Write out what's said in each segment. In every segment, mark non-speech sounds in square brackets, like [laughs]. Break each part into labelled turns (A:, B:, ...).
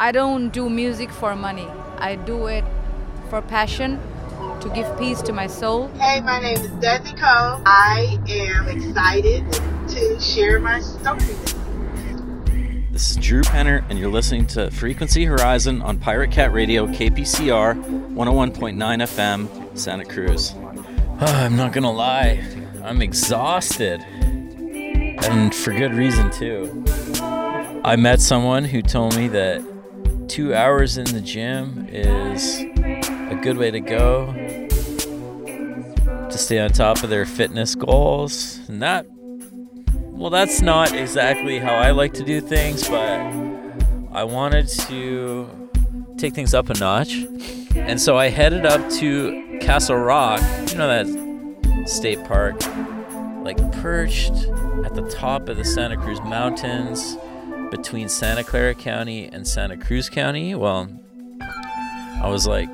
A: I don't do music for money. I do it for passion, to give peace to my soul.
B: Hey, my name is Desi Kole. I am excited to share my story.
C: This is Drew Penner, and you're listening to Frequency Horizon on Pirate Cat Radio, KPCR 101.9 FM, Santa Cruz. [sighs] I'm not gonna lie, I'm exhausted. And for good reason, too. I met someone who told me that two hours in the gym is a good way to go to stay on top of their fitness goals. And that, well, that's not exactly how I like to do things, but I wanted to take things up a notch. And so I headed up to Castle Rock, you know, that state park, like perched at the top of the Santa Cruz Mountains between Santa Clara County and Santa Cruz County. Well, I was like,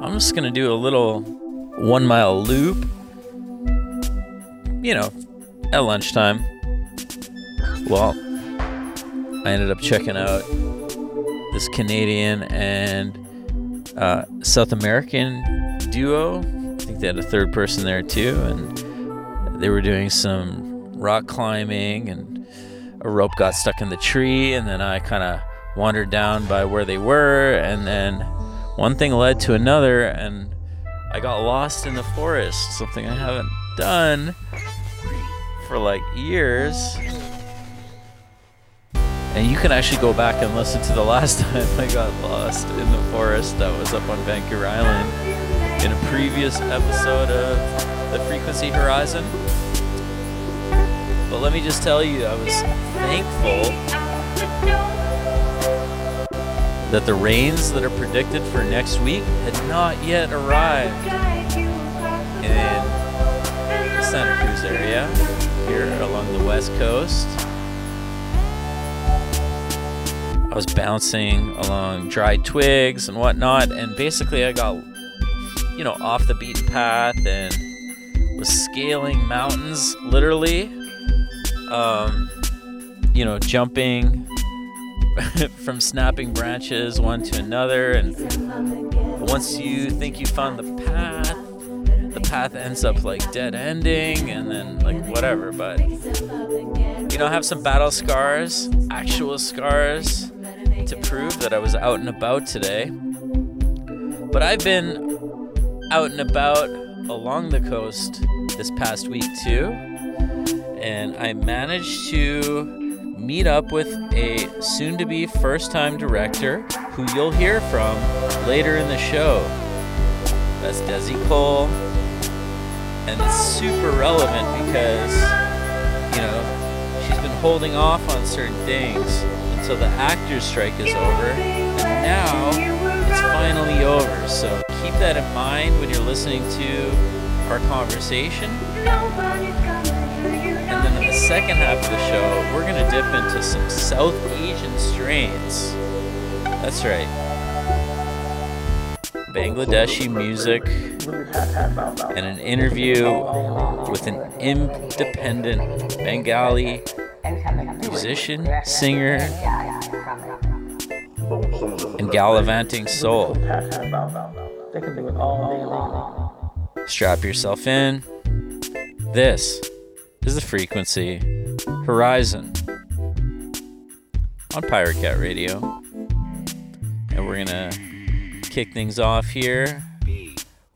C: I'm just gonna do a little one mile loop, you know, at lunchtime. Well, I ended up checking out this Canadian and uh, South American duo. I think they had a third person there too, and they were doing some rock climbing, and a rope got stuck in the tree, and then I kind of wandered down by where they were, and then one thing led to another, and I got lost in the forest, something I haven't done for like years. And you can actually go back and listen to the last [laughs] time I got lost in the forest that was up on Vancouver Island in a previous episode of the Frequency Horizon. But let me just tell you, I was thankful that the rains that are predicted for next week had not yet arrived in the Santa Cruz area here along the west coast. I was bouncing along dry twigs and whatnot, and basically I got, you know, off the beaten path and was scaling mountains literally. Um, you know, jumping [laughs] from snapping branches one to another, and once you think you found the path, the path ends up like dead ending, and then like whatever. But you know, I have some battle scars, actual scars, to prove that I was out and about today. But I've been out and about along the coast this past week too, and I managed to meet up with a soon to be first time director who you'll hear from later in the show. That's Desi Kole. And it's super relevant because, you know, she's been holding off on certain things until the actors' strike is over. And now it's finally over. So keep that in mind when you're listening to our conversation. Second half of the show, we're going to dip into some South Asian strains. That's right. Bangladeshi music and an interview with an independent Bengali musician, singer, and gallivanting soul. Strap yourself in. This is the frequency Horizon on Pirate Cat Radio. And we're gonna kick things off here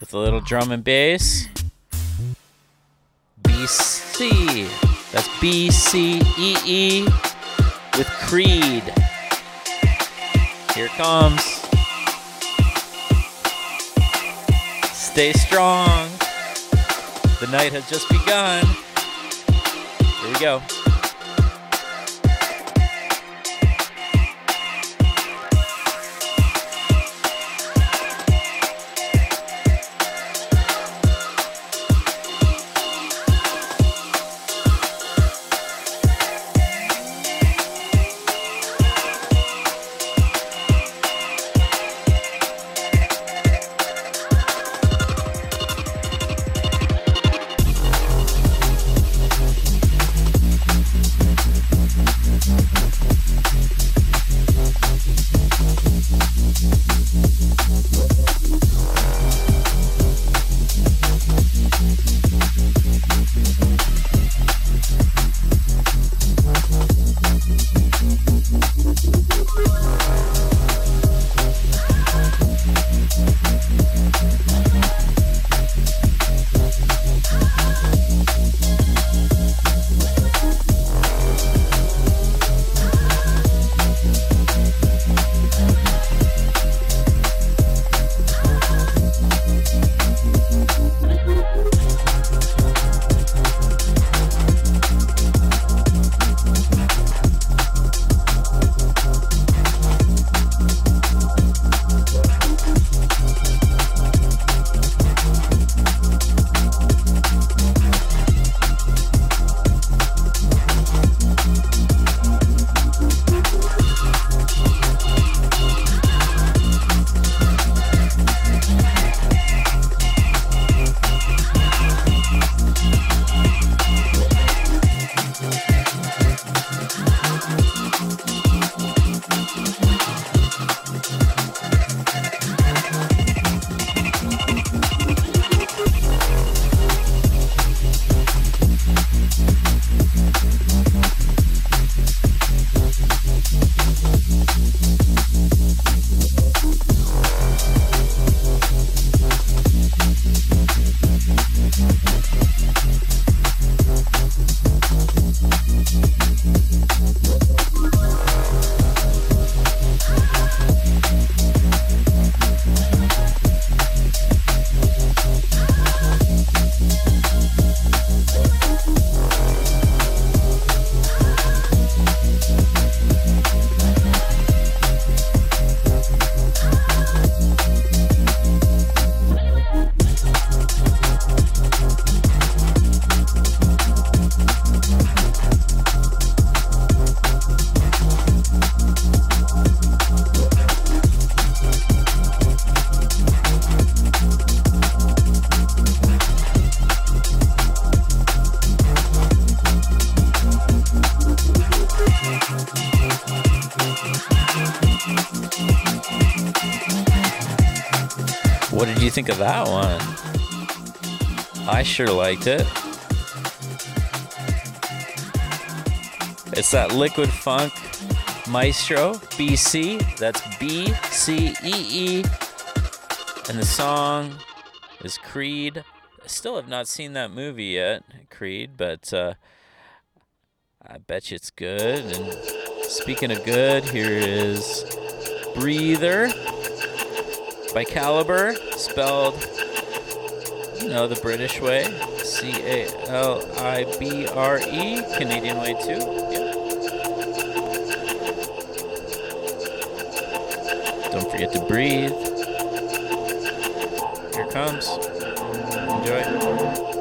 C: with a little drum and bass. BCee. That's B C E E with Creed. Here comes. Stay strong. The night has just begun. Go. What did you think of that one? I sure liked it. It's that Liquid Funk Maestro BCee. That's B C E E. And the song is Creed. I still have not seen that movie yet, Creed, but uh, I bet you it's good. And speaking of good, here is Breather by Caliber, spelled, you know, the British way. C A L I B R E, Canadian way too. Don't forget to breathe. Here comes. Enjoy.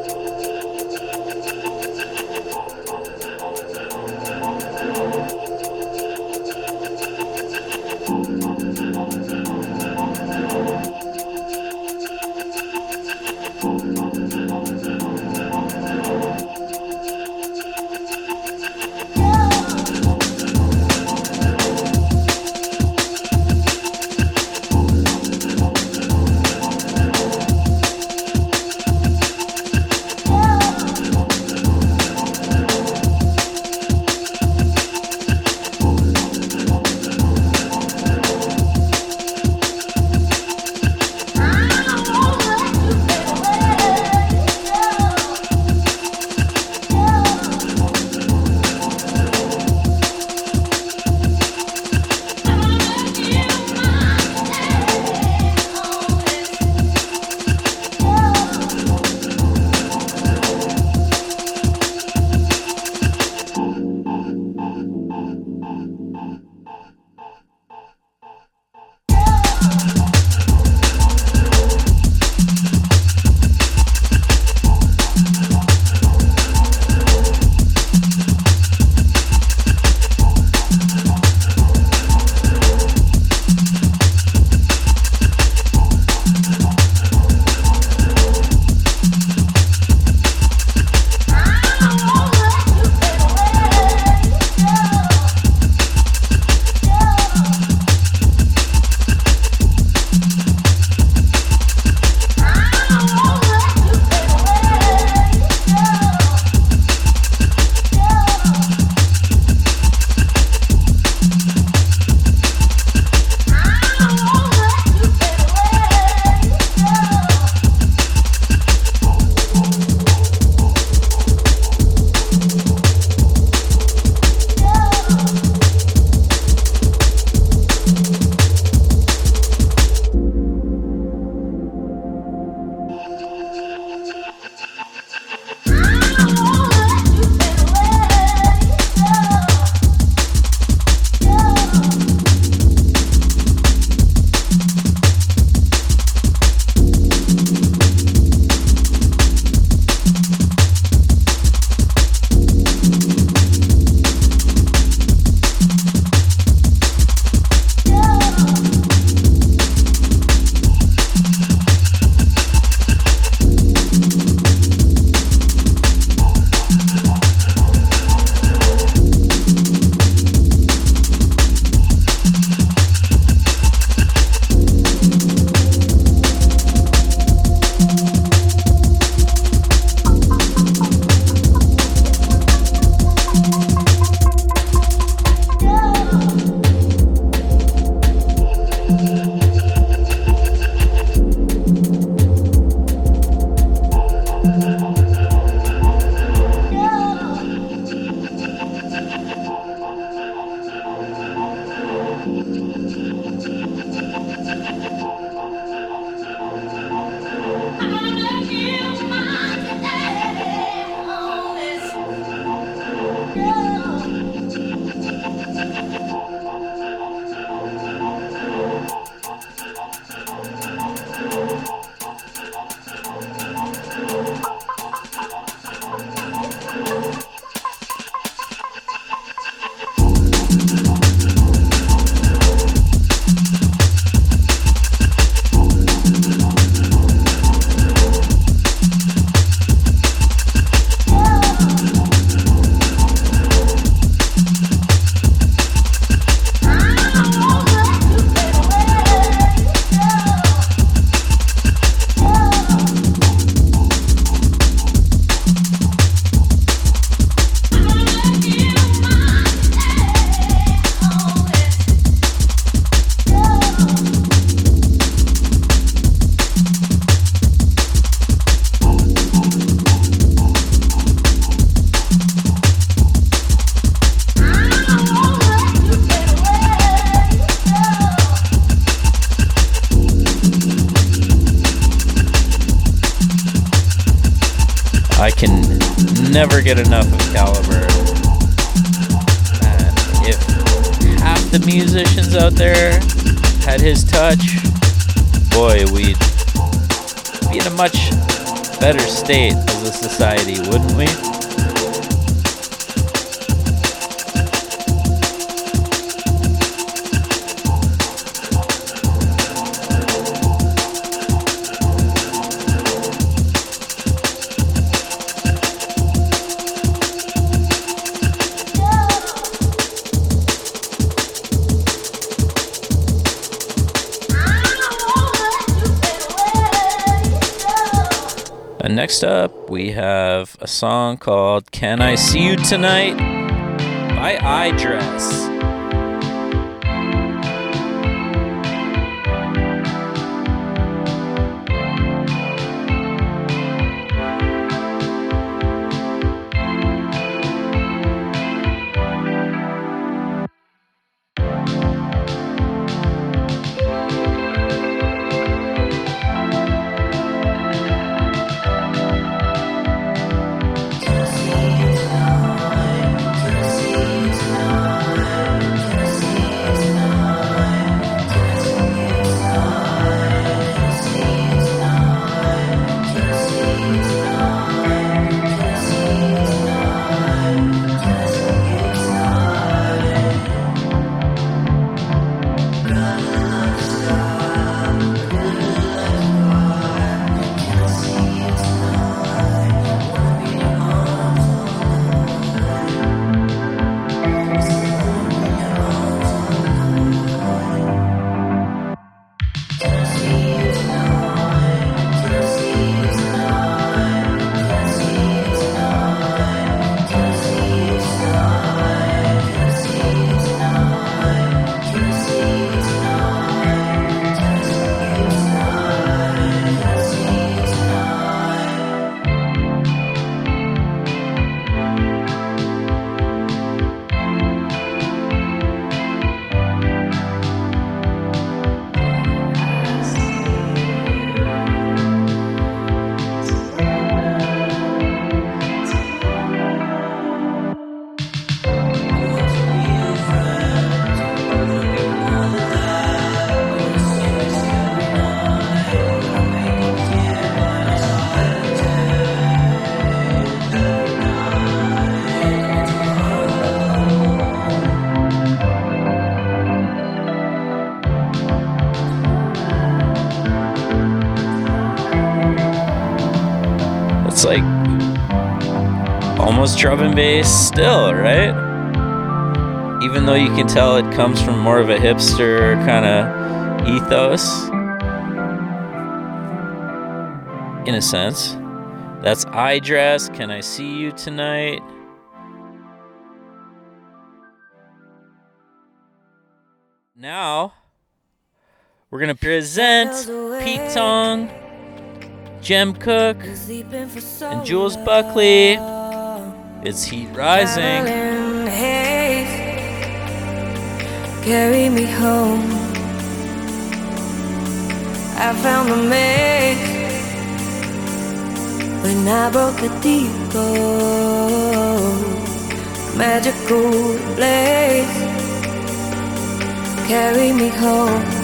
C: Get enough See You Tonight by I Dress. Drum and bass still, right? Even though you can tell it comes from more of a hipster kind of ethos. In a sense. That's I Dress. Can I see you tonight? Now, we're going to present Pete Tong, Jem Cooke, and Jules Buckley. It's Heat Rising.
D: Carry me home. I found the maze when I broke the deco. Magical blaze. Carry me home.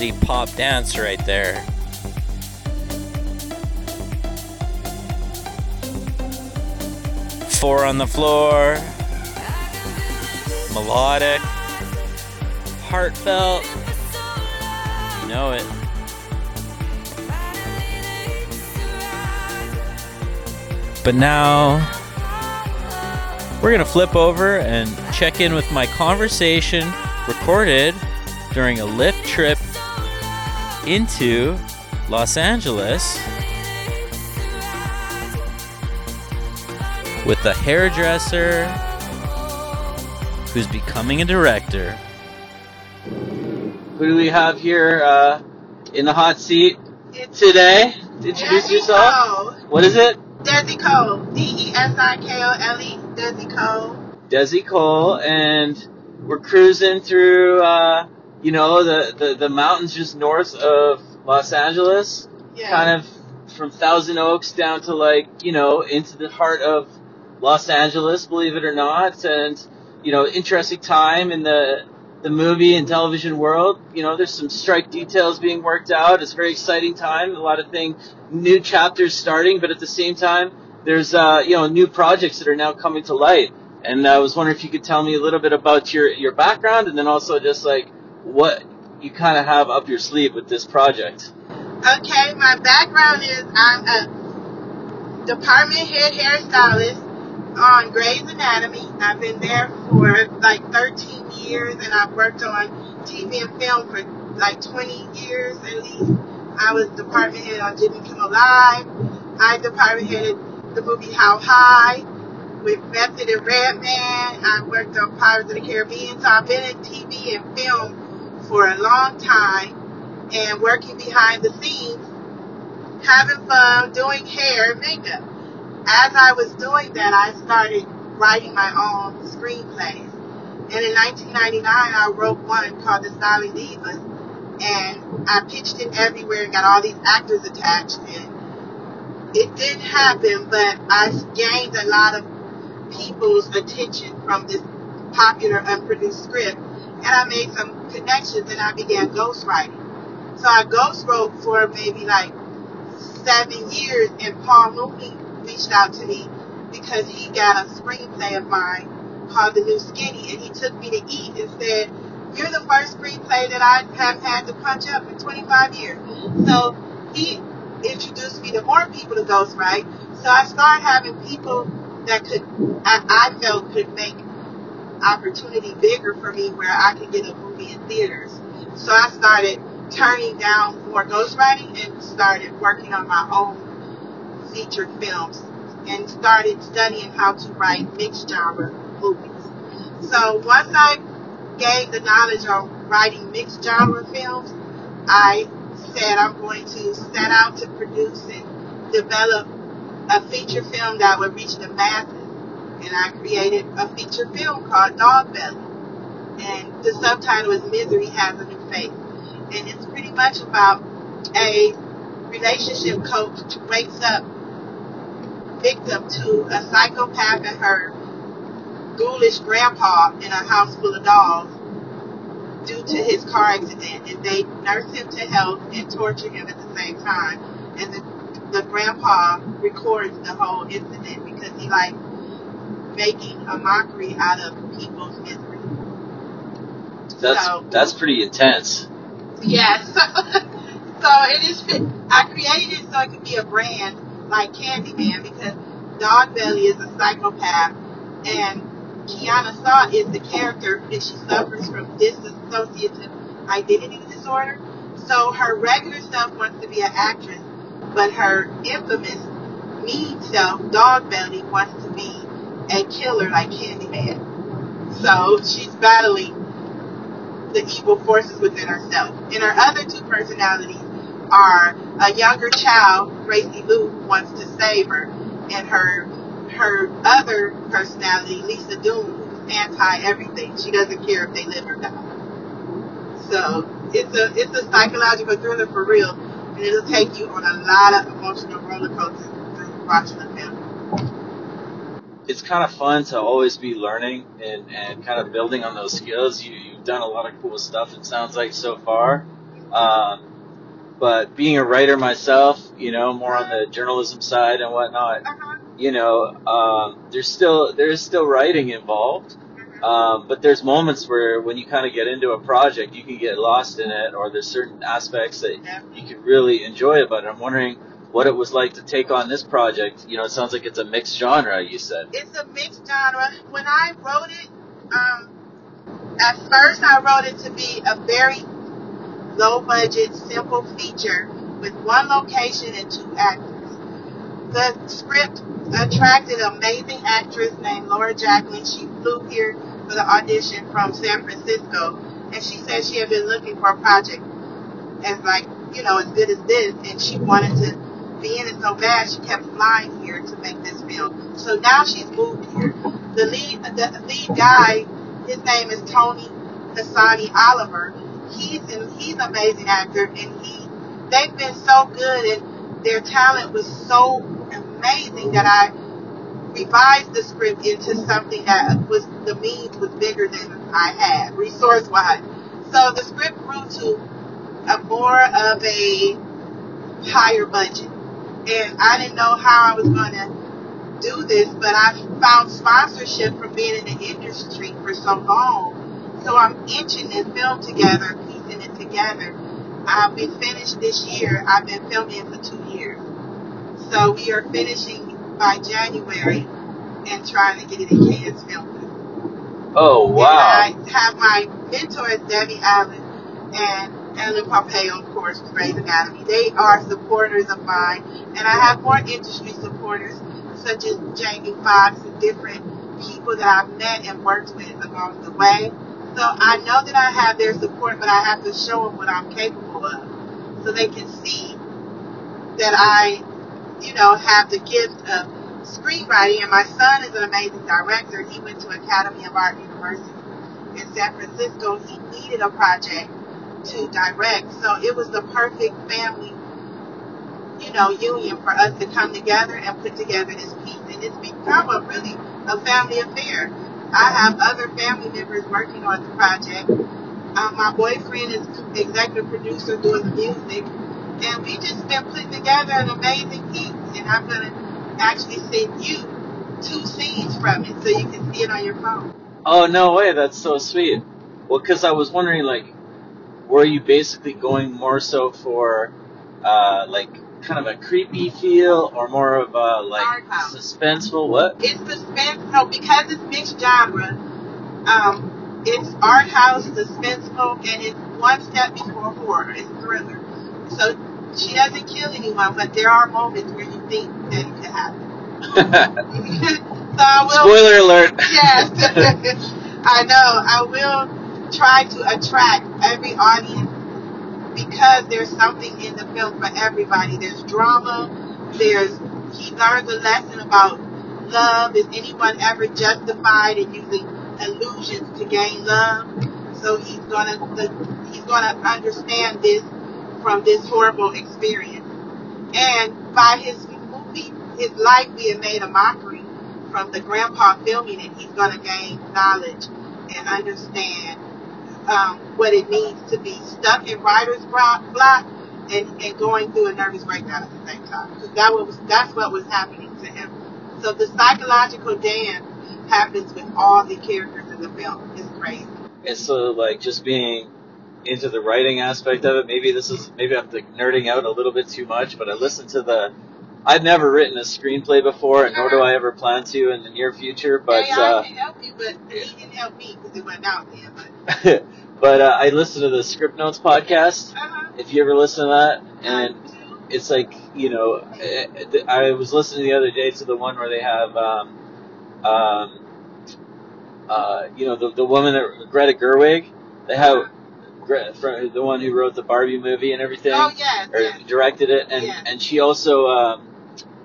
E: Quality pop dance right there. Four on the floor, melodic, heartfelt. You know it. But now we're going to flip over and check in with my conversation recorded during a Lyft trip into Los Angeles with the hairdresser who's becoming a director.
C: Who do we have here uh, in the hot seat
B: It's
C: today? Introduce
B: Desi
C: yourself.
B: Kole.
C: What is it?
B: Desi Kole. D E S I K O L E. Desi Kole.
C: Desi Kole, and we're cruising through, uh, you know, the, the, the mountains just north of Los Angeles,
B: Yeah.
C: kind of from Thousand Oaks down to like, you know, into the heart of Los Angeles, believe it or not, and you know, interesting time in the the movie and television world. You know, there's some strike details being worked out. It's a very exciting time. A lot of things, new chapters starting, but at the same time, there's uh, you know new projects that are now coming to light. And I was wondering if you could tell me a little bit about your your background, and then also just like what you kind of have up your sleeve with this project.
B: Okay, my background is I'm a department head hairstylist on Grey's Anatomy. I've been there for like 13 years and I've worked on TV and film for like 20 years at least. I was department head on Jimmy Kimmel Live. I department headed the movie How High with Method and Redman. I worked on Pirates of the Caribbean. So I've been in TV and film for a long time and working behind the scenes, having fun, doing hair and makeup. As I was doing that, I started writing my own screenplays. And in 1999, I wrote one called The Styling Divas, and I pitched it everywhere and got all these actors attached. And it didn't happen, but I gained a lot of people's attention from this popular unproduced script, and I made some connections, and I began ghostwriting. So I ghost wrote for maybe like seven years, and Paul Mooney reached out to me because he got a screenplay of mine called The New Skinny, and he took me to eat and said, "You're the first screenplay that I have had to punch up in 25 years." Mm-hmm. So he introduced me to more people to ghostwrite. So I started having people that could, I, I felt could make opportunity bigger for me where I could get a movie in theaters. So I started turning down more ghostwriting and started working on my own featured films and started studying how to write mixed genre movies. So once I gained the knowledge on writing mixed genre films, I said I'm going to set out to produce and develop a feature film that would reach the masses. And I created a feature film called Dog Belly. And the subtitle is Misery Has a New Face. And it's pretty much about a relationship coach wakes up victim to a psychopath and her ghoulish grandpa in a house full of dogs due to his car accident. And they nurse him to health and torture him at the same time. And the, the grandpa records the whole incident because he likes making a mockery out of people's misery.
C: That's
B: So-
C: that's pretty intense.
B: Yes. [laughs] so it is. I created it so it could be a brand like Candyman because Dog Belly is a psychopath and Kiana Saw is the character and she suffers from dissociative identity disorder. So her regular self wants to be an actress, but her infamous mean self, Dog Belly, wants to be a killer like Candyman. So she's battling the evil forces within herself. And her other two personalities are a younger child, Gracie Lou, wants to save her, and her her other personality, Lisa Doom, who's anti everything. She doesn't care if they live or die. So it's a it's a psychological thriller for real, and it'll take you on a lot of emotional roller coasters through watching the film.
C: It's kind of fun to always be learning and, and kind of building on those skills. You, you've done a lot of cool stuff. It sounds like so far. Um, but being a writer myself, you know, more on the journalism side and whatnot,
B: Uh-huh.
C: you know, um, there's still there's still writing involved. Um, but there's moments where when you kind of get into a project, you can get lost in it, or there's certain aspects that you can really enjoy about it. I'm wondering what it was like to take on this project. You know, it sounds like it's a mixed genre. You said.
B: It's a mixed genre. When I wrote it, um, at first I wrote it to be a very low budget, simple feature with one location and two actors. The script attracted an amazing actress named Laura Jacqueline. She flew here for the audition from San Francisco, and she said she had been looking for a project as like you know as good as this, and she wanted to be in it so bad she kept flying here to make this film. So now she's moved here. The lead, the lead guy, his name is Tony Hassani Oliver. He's an, he's an amazing actor, and he they've been so good, and their talent was so amazing that I revised the script into something that was the means was bigger than I had resource wise. So the script grew to a more of a higher budget, and I didn't know how I was going to do this, but I found sponsorship from being in the industry for so long. So I'm inching this film together, piecing it together. I'll be finished this year. I've been filming for two years. So we are finishing by January and trying to get it in Cannes Film
C: Oh wow!
B: and I have my mentors, Debbie Allen and Ellen Pompeo, of course, with Grey's Anatomy. They are supporters of mine, and I have more industry supporters, such as Jamie Foxx and different people that I've met and worked with along the way. So I know that I have their support, but I have to show them what I'm capable of, so they can see that I, you know, have the gift of screenwriting. And my son is an amazing director. He went to Academy of Art University in San Francisco. He needed a project to direct, so it was the perfect family, you know, union for us to come together and put together this piece. And it's become a really a family affair. I have other family members working on the project. Um, my boyfriend is executive producer doing the music, and we just been putting together an amazing piece. And I'm gonna actually send you two scenes from it so you can see it on your phone.
C: Oh no way! That's so sweet. Well, because I was wondering, like, were you basically going more so for, uh, like, kind of a creepy feel, or more of a like suspenseful? What?
B: It's suspense. No, because it's mixed genre. Um, it's art house, suspenseful, and it's one step before horror. It's thriller. So she doesn't kill anyone, but there are moments where you think that it could happen. [laughs] [laughs] so I will.
C: Spoiler alert!
B: Yes, [laughs] I know. I will try to attract every audience because there's something in the film for everybody. There's drama. There's he learns a lesson about love. Is anyone ever justified in using illusions to gain love? So he's gonna he's gonna understand this from this horrible experience. And by his movie, his life being made a mockery from the grandpa filming it, he's gonna gain knowledge and understand um, what it means to be stuck in writer's block, and, and going through a nervous breakdown at the same time. 'Cause that was that's what was happening to him. So the psychological dance happens with all the characters in the film. It's crazy.
C: and so, like, just being into the writing aspect of it. Maybe this is maybe I'm like, nerding out a little bit too much, but I listened to the. I've never written a screenplay before, and nor do I ever plan to in the near future. But
B: hey,
C: uh,
B: I can help you, but he didn't help me because it went out there. But [laughs]
C: but uh, I listen to the Script Notes podcast.
B: uh-huh.
C: If you ever listen to that, and it's like you know, eh, eh, I was listening the other day to the one where they have, um, um, uh, you know, the the woman that Greta Gerwig. They have Gre- from the one who wrote the Barbie movie and everything,
B: oh yes,
C: or
B: yes,
C: directed it, and
B: Yeah.
C: and she also um,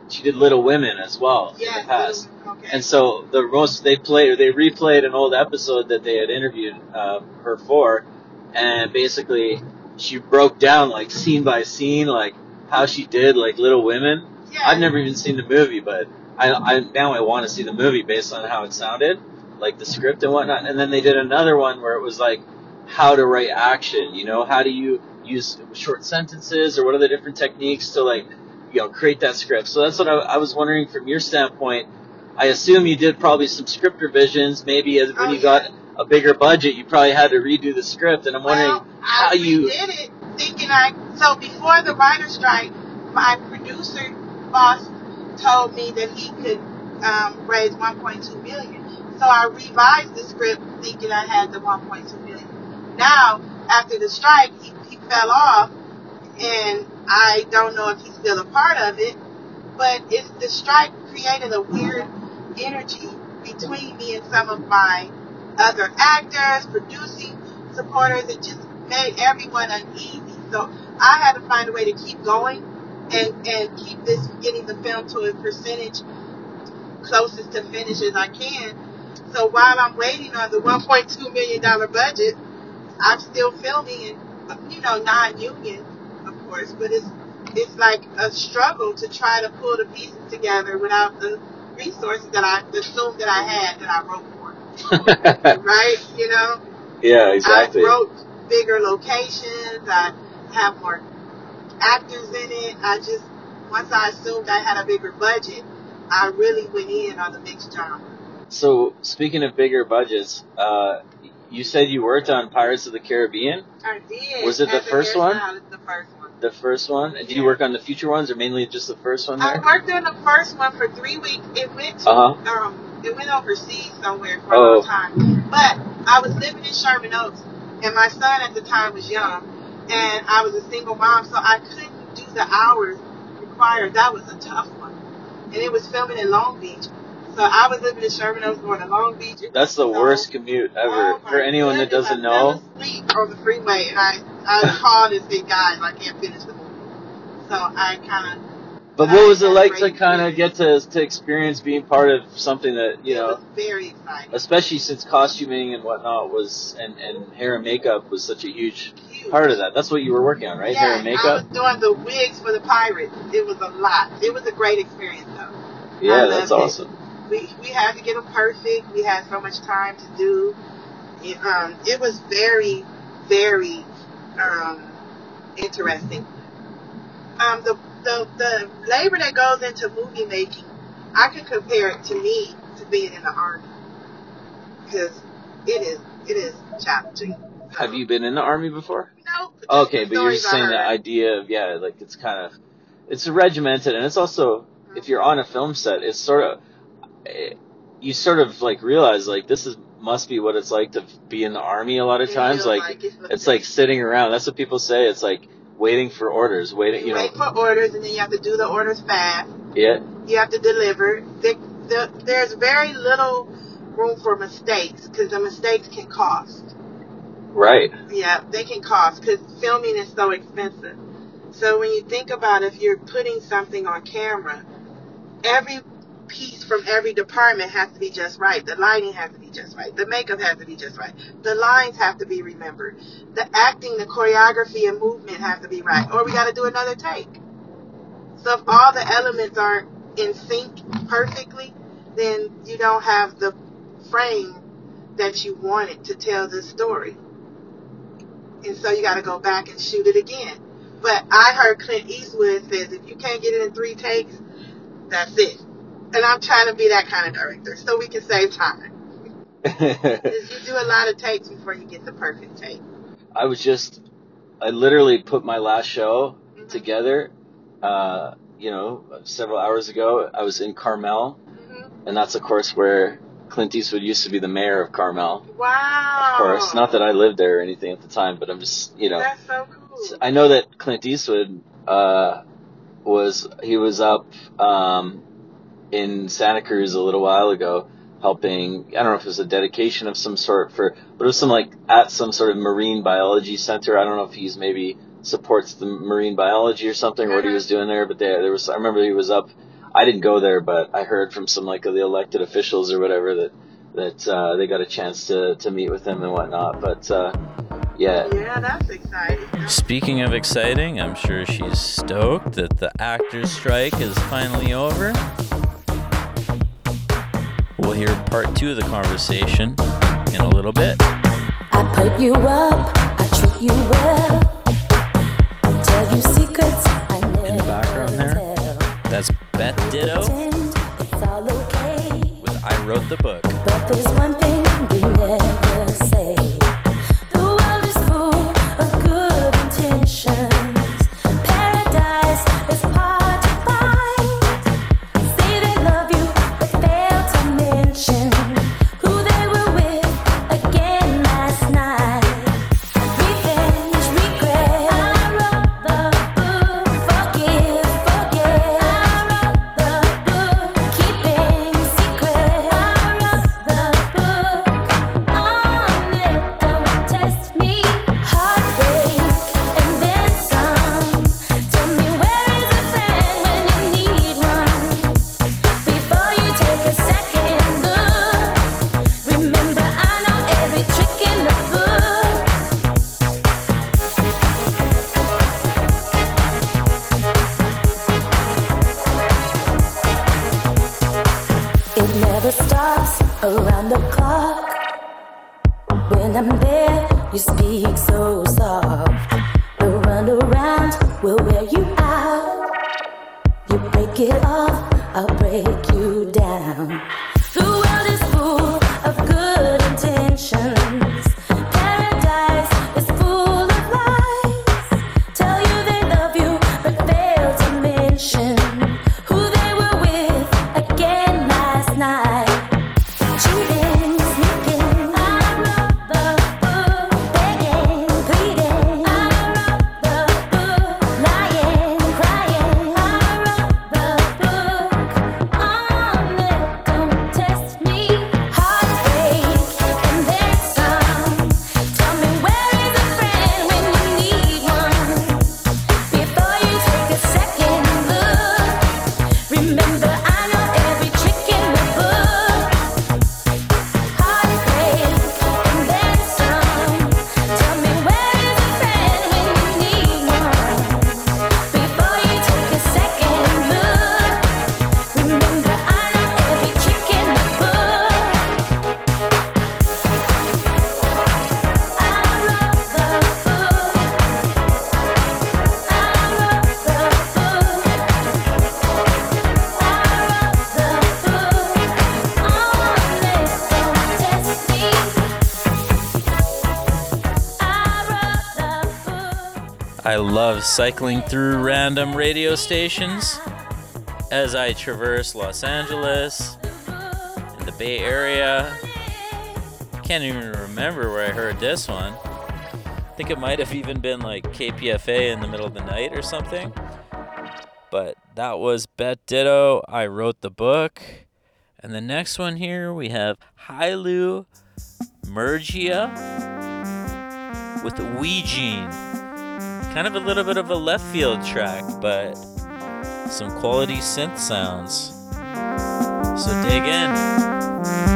C: she did Little Women as well in the past.
B: Okay.
C: And so the most they played or they replayed an old episode that they had interviewed uh, her for, and basically she broke down like scene by scene like how she did like Little Women.
B: yes.
C: I've never even seen the movie, but I, I now I want to see the movie based on how it sounded, like the script and whatnot. And then they did another one where it was like how to write action. You know, how do you use short sentences or what are the different techniques to like you know create that script. So that's what I, I was wondering from your standpoint. I assume you did probably some script revisions. Maybe as, when
B: Oh,
C: you
B: yeah.
C: got a bigger budget, you probably had to redo the script. And I'm wondering
B: well,
C: how
B: I
C: you.
B: did it thinking I so before the writer strike, my producer boss told me that he could um, raise 1.2 million. So I revised the script thinking I had the 1.2 million. Now after the strike, he, he fell off, and I don't know if he's still a part of it. But it's the strike created a weird energy between me and some of my other actors, producing supporters. It just made everyone uneasy. So I had to find a way to keep going and, and keep this, getting the film to a percentage closest to finish as I can. So while I'm waiting on the $1.2 million budget, I'm still filming you know, non-union, but it's, it's like a struggle to try to pull the pieces together without the resources that I assumed that I had that I wrote for, [laughs] right? You know?
C: yeah, exactly.
B: I wrote bigger locations. I have more actors in it. I just once I assumed I had a bigger budget, I really went in on the mixed genre.
C: So speaking of bigger budgets, uh, you said you worked on Pirates of the Caribbean,
B: I did.
C: Was it the
B: As a
C: first one?
B: The first one.
C: The first one. And did you work on the future ones, or mainly just the first one
B: I worked on the first one for three weeks. It went to,
C: Uh huh.
B: um, it went overseas somewhere for a
C: Oh.
B: long time. But I was living in Sherman Oaks, and my son at the time was young, and I was a single mom, so I couldn't do the hours required. That was a tough one, and it was filming in Long Beach. So I was living in Sherman Oaks, going to Long Beach.
C: That's the
B: So-
C: worst commute ever.
B: Oh
C: For anyone that doesn't
B: I
C: know,
B: fell asleep on the freeway, and I I called and said, "Guys, I can't finish the movie." So I kind of
C: but what was it like to kind of get to to experience being part of something that you
B: it
C: know,
B: was very exciting.
C: especially since costuming and whatnot was and and hair and makeup was such a huge
B: Huge.
C: part of that. That's what you were working on, right?
B: Yeah,
C: hair and
B: I was doing the wigs for the pirates. It was a lot. It was a great experience, though.
C: Yeah, that's
B: it.
C: awesome.
B: We we had to get them perfect. We had so much time to do. It, um, it was very, very um, interesting. Um, the, the the labor that goes into movie making, I can compare it to me to being in the army because it is it is challenging.
C: Have you been in the army before?
B: No. just
C: Okay, but you're just saying the idea of yeah, like it's kind of it's regimented, and it's also if you're on a film set, it's sort of eh, you sort of like realize like this is must be what it's like to be in the army a lot of times.
B: feel
C: Like
B: it's,
C: it's like sitting around. That's what people say. It's like waiting for orders, waiting.
B: you
C: You know,
B: wait for orders and then you have to do the orders fast.
C: yeah,
B: You have to deliver. The, the, there's very little room for mistakes because the mistakes can cost.
C: right.
B: Yeah, they can cost because filming is so expensive. So when you think about if you're putting something on camera, every piece from every department has to be just right. The lighting has to be just right. The makeup has to be just right. The lines have to be remembered. The acting, the choreography, and movement have to be right. Or we got to do another take. So if all the elements aren't in sync perfectly, then you don't have the frame that you wanted to tell the story. And so you got to go back and shoot it again. But I heard Clint Eastwood says if you can't get it in three takes, that's it. And I'm trying to be that kind of director so we can save time. [laughs] You do a lot of takes before you get the perfect take.
C: I was just, I literally put my last show
B: Mhm.
C: together. Uh, you know, several hours ago. I was in Carmel,
B: hmm
C: and that's of course where Clint Eastwood used to be the mayor of Carmel.
B: Wow.
C: Of course, not that I lived there or anything at the time, but I'm just, you know,
B: That's so cool.
C: I know that Clint Eastwood uh, was he was up um, in Santa Cruz a little while ago, helping. I don't know if it was a dedication of some sort for, but it was some like at some sort of marine biology center. I don't know if he's maybe supports the marine biology or something, or what he was doing there. But there, there was. I remember he was up. I didn't go there, but I heard from some like of the elected officials or whatever that that uh, they got a chance to to meet with him and whatnot. But uh, yeah,
B: Yeah, that's exciting.
E: Speaking of exciting, I'm sure she's stoked that the actors' strike is finally over.
C: We'll hear part two of the conversation in a little bit.
F: I put you up, I treat you well. Tell you secrets I never
C: In the background there. That's Beth Ditto
F: it's all okay.
C: with I Wrote the Book.
F: But there's one thing we never say. I love
C: cycling through random radio stations as I traverse Los Angeles and the Bay Area. Can't even remember where I heard this one. I think it might have even been like KPFA in the middle of the night or something. But that was Beth Ditto. I wrote the book. And the next one here we have Hailu Mergia with Weegene. Kind of a little bit of a left field track, but some quality synth sounds. So dig in.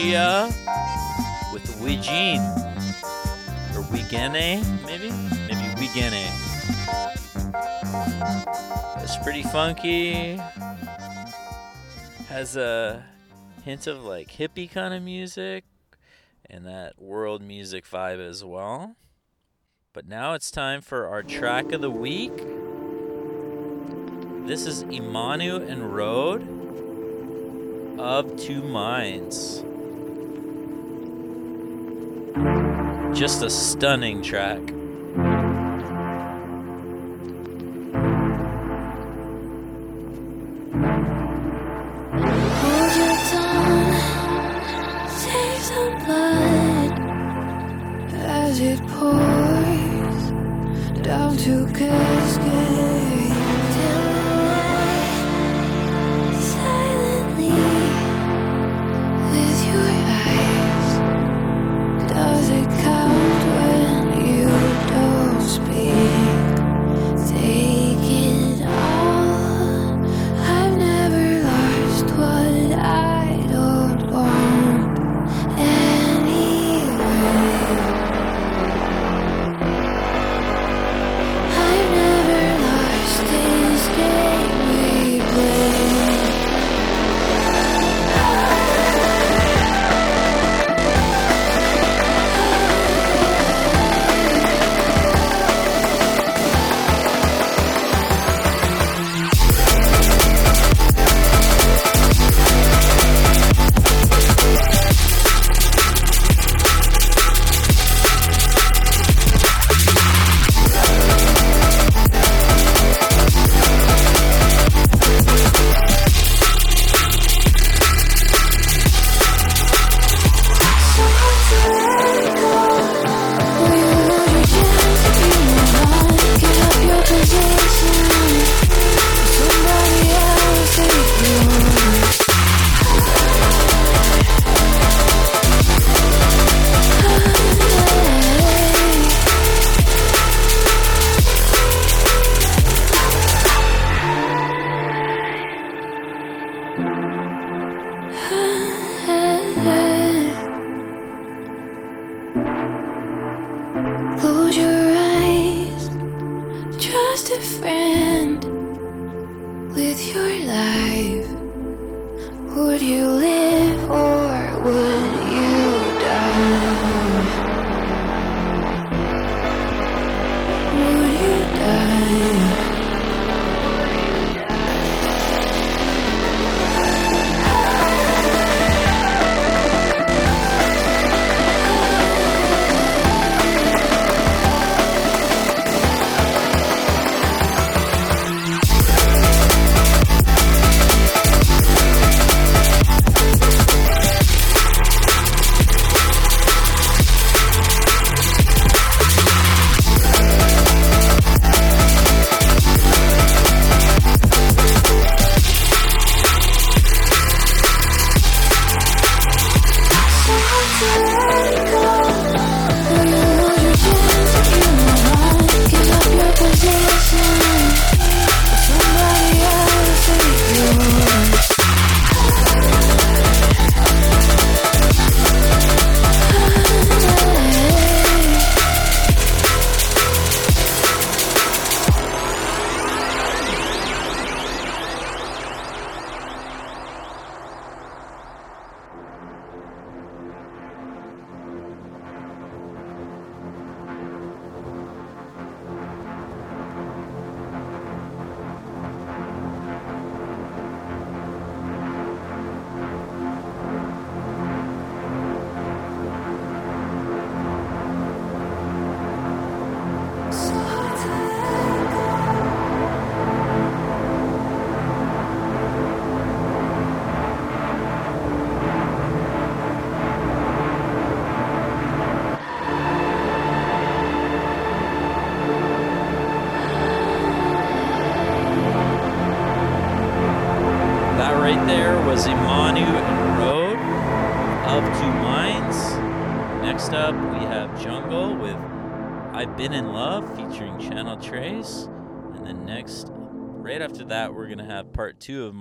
D: Ouija with the Ouijin. Or Weekene, maybe? Maybe Weekene. It's pretty funky. Has a hint of like hippie kind of music and that world music vibe as well. But now it's time for our track of the week. This is Imanu and Road of Two Minds. just a stunning track.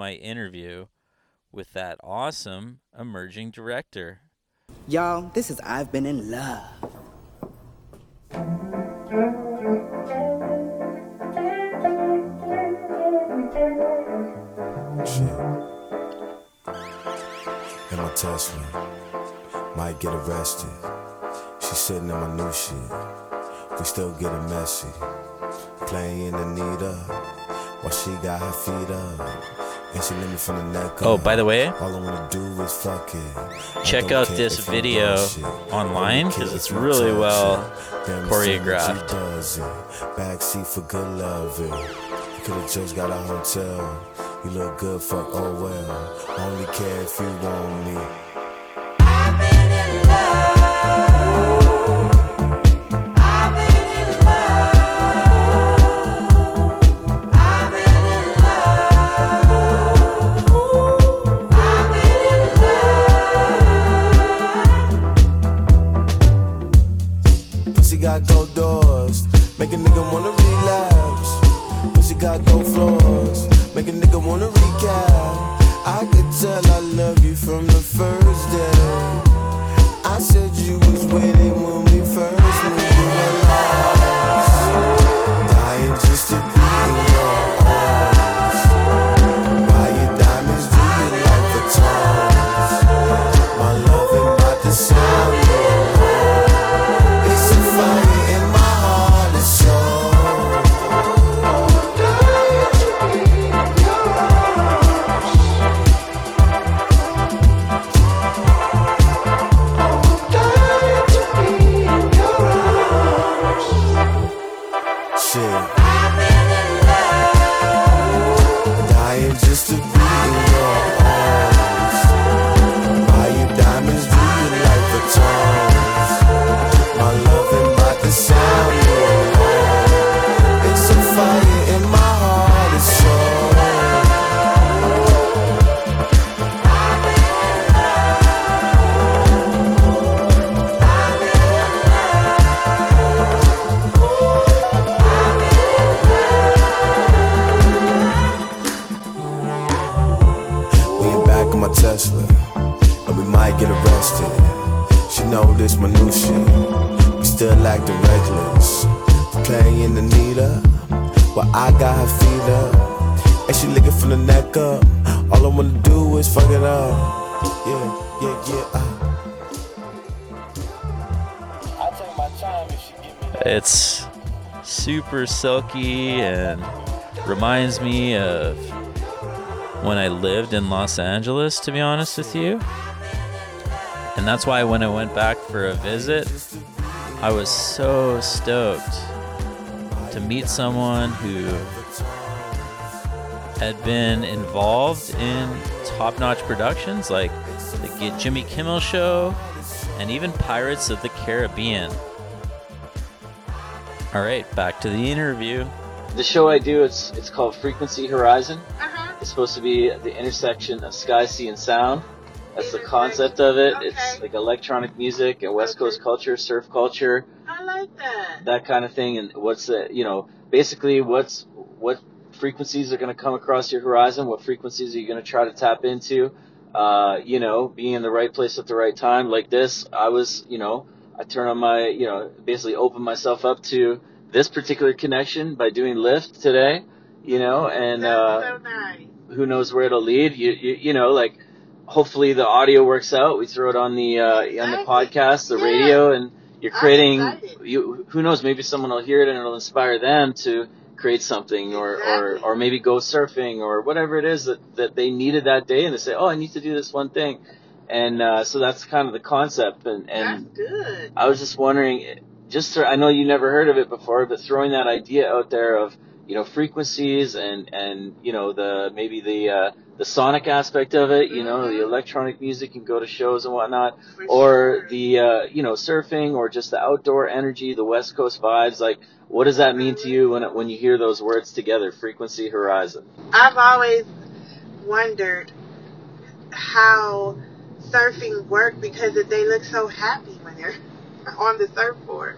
D: my interview
E: with that awesome emerging director.
G: Y'all, this is I've Been in Love.
H: Shit. Emma Tesla might get arrested. She's sitting in my new shit. We still getting messy. Playing Anita while she got her feet up. And she me from the neck
E: Oh, by the way,
H: All I wanna do is fuck it.
E: Check out this video online,
H: I don't
E: 'cause
H: care
E: it's really well
H: it. Damn, as soon as
E: choreographed.
H: she does it. Backseat for good loving. You could've just got a hotel. You look good, fuck, oh well. Only care if you want me.
E: Silky and reminds me of when I lived in Los Angeles, to be honest with you. And that's why when I went back for a visit, I was so stoked to meet someone who had been involved in top notch productions like the Jimmy Kimmel Show and even Pirates of the Caribbean. All right, back to the interview.
C: The show I do, it's it's called Frequency Horizon.
B: Uh-huh.
C: It's supposed to be the intersection of sky, sea, and sound. That's the concept of it. It's like electronic music and West
B: Okay.
C: Coast culture, surf culture,
B: I like that.
C: that kind of thing. And what's the, you know, basically what's what frequencies are going to come across your horizon? What frequencies are you going to try to tap into? Uh, you know, being in the right place at the right time. Like this, I was, you know, I turn on my, you know, basically open myself up to this particular connection by doing Lyft today. You know, and uh,
B: so nice.
C: who knows where it'll lead. You, you, you know, like hopefully the audio works out. We throw it on the uh, on the podcast, the
B: Yeah.
C: radio, and you're creating. You, who knows? Maybe someone will hear it and it'll inspire them to create something, or or or maybe go surfing or whatever it is that that they needed that day, and they say, oh, I need to do this one thing, and uh, so that's kind of the concept. And and
B: That's good.
C: I was just wondering, just I know you never heard of it before, but throwing that idea out there of you know frequencies and and you know the maybe the uh, the sonic aspect of it, you know the
B: Mhm.
C: electronic music and go to shows and whatnot,
B: For
C: or
B: sure.
C: the uh, you know surfing or just the outdoor energy, the West Coast vibes. Like, what does that mean to you when it- when you hear those words together, frequency horizon?
B: I've always wondered how surfing worked because they look so happy when they're [laughs] on the surfboard.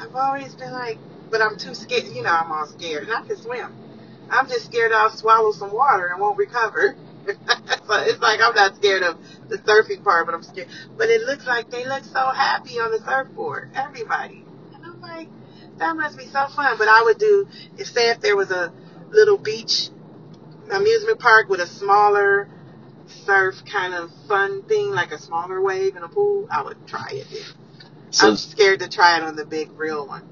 B: I've always been like, but I'm too scared. You know, I'm all scared, and I can swim. I'm just scared I'll swallow some water and won't recover. [laughs] so it's like I'm not scared of the surfing part, but I'm scared. But it looks like they look so happy on the surfboard, everybody. And I'm like, that must be so fun. But I would do, if say if there was a little beach amusement park with a smaller surf kind of fun thing, like a smaller wave in a pool, I would try it. Then.
C: So
B: I'm scared to try it on the big real one.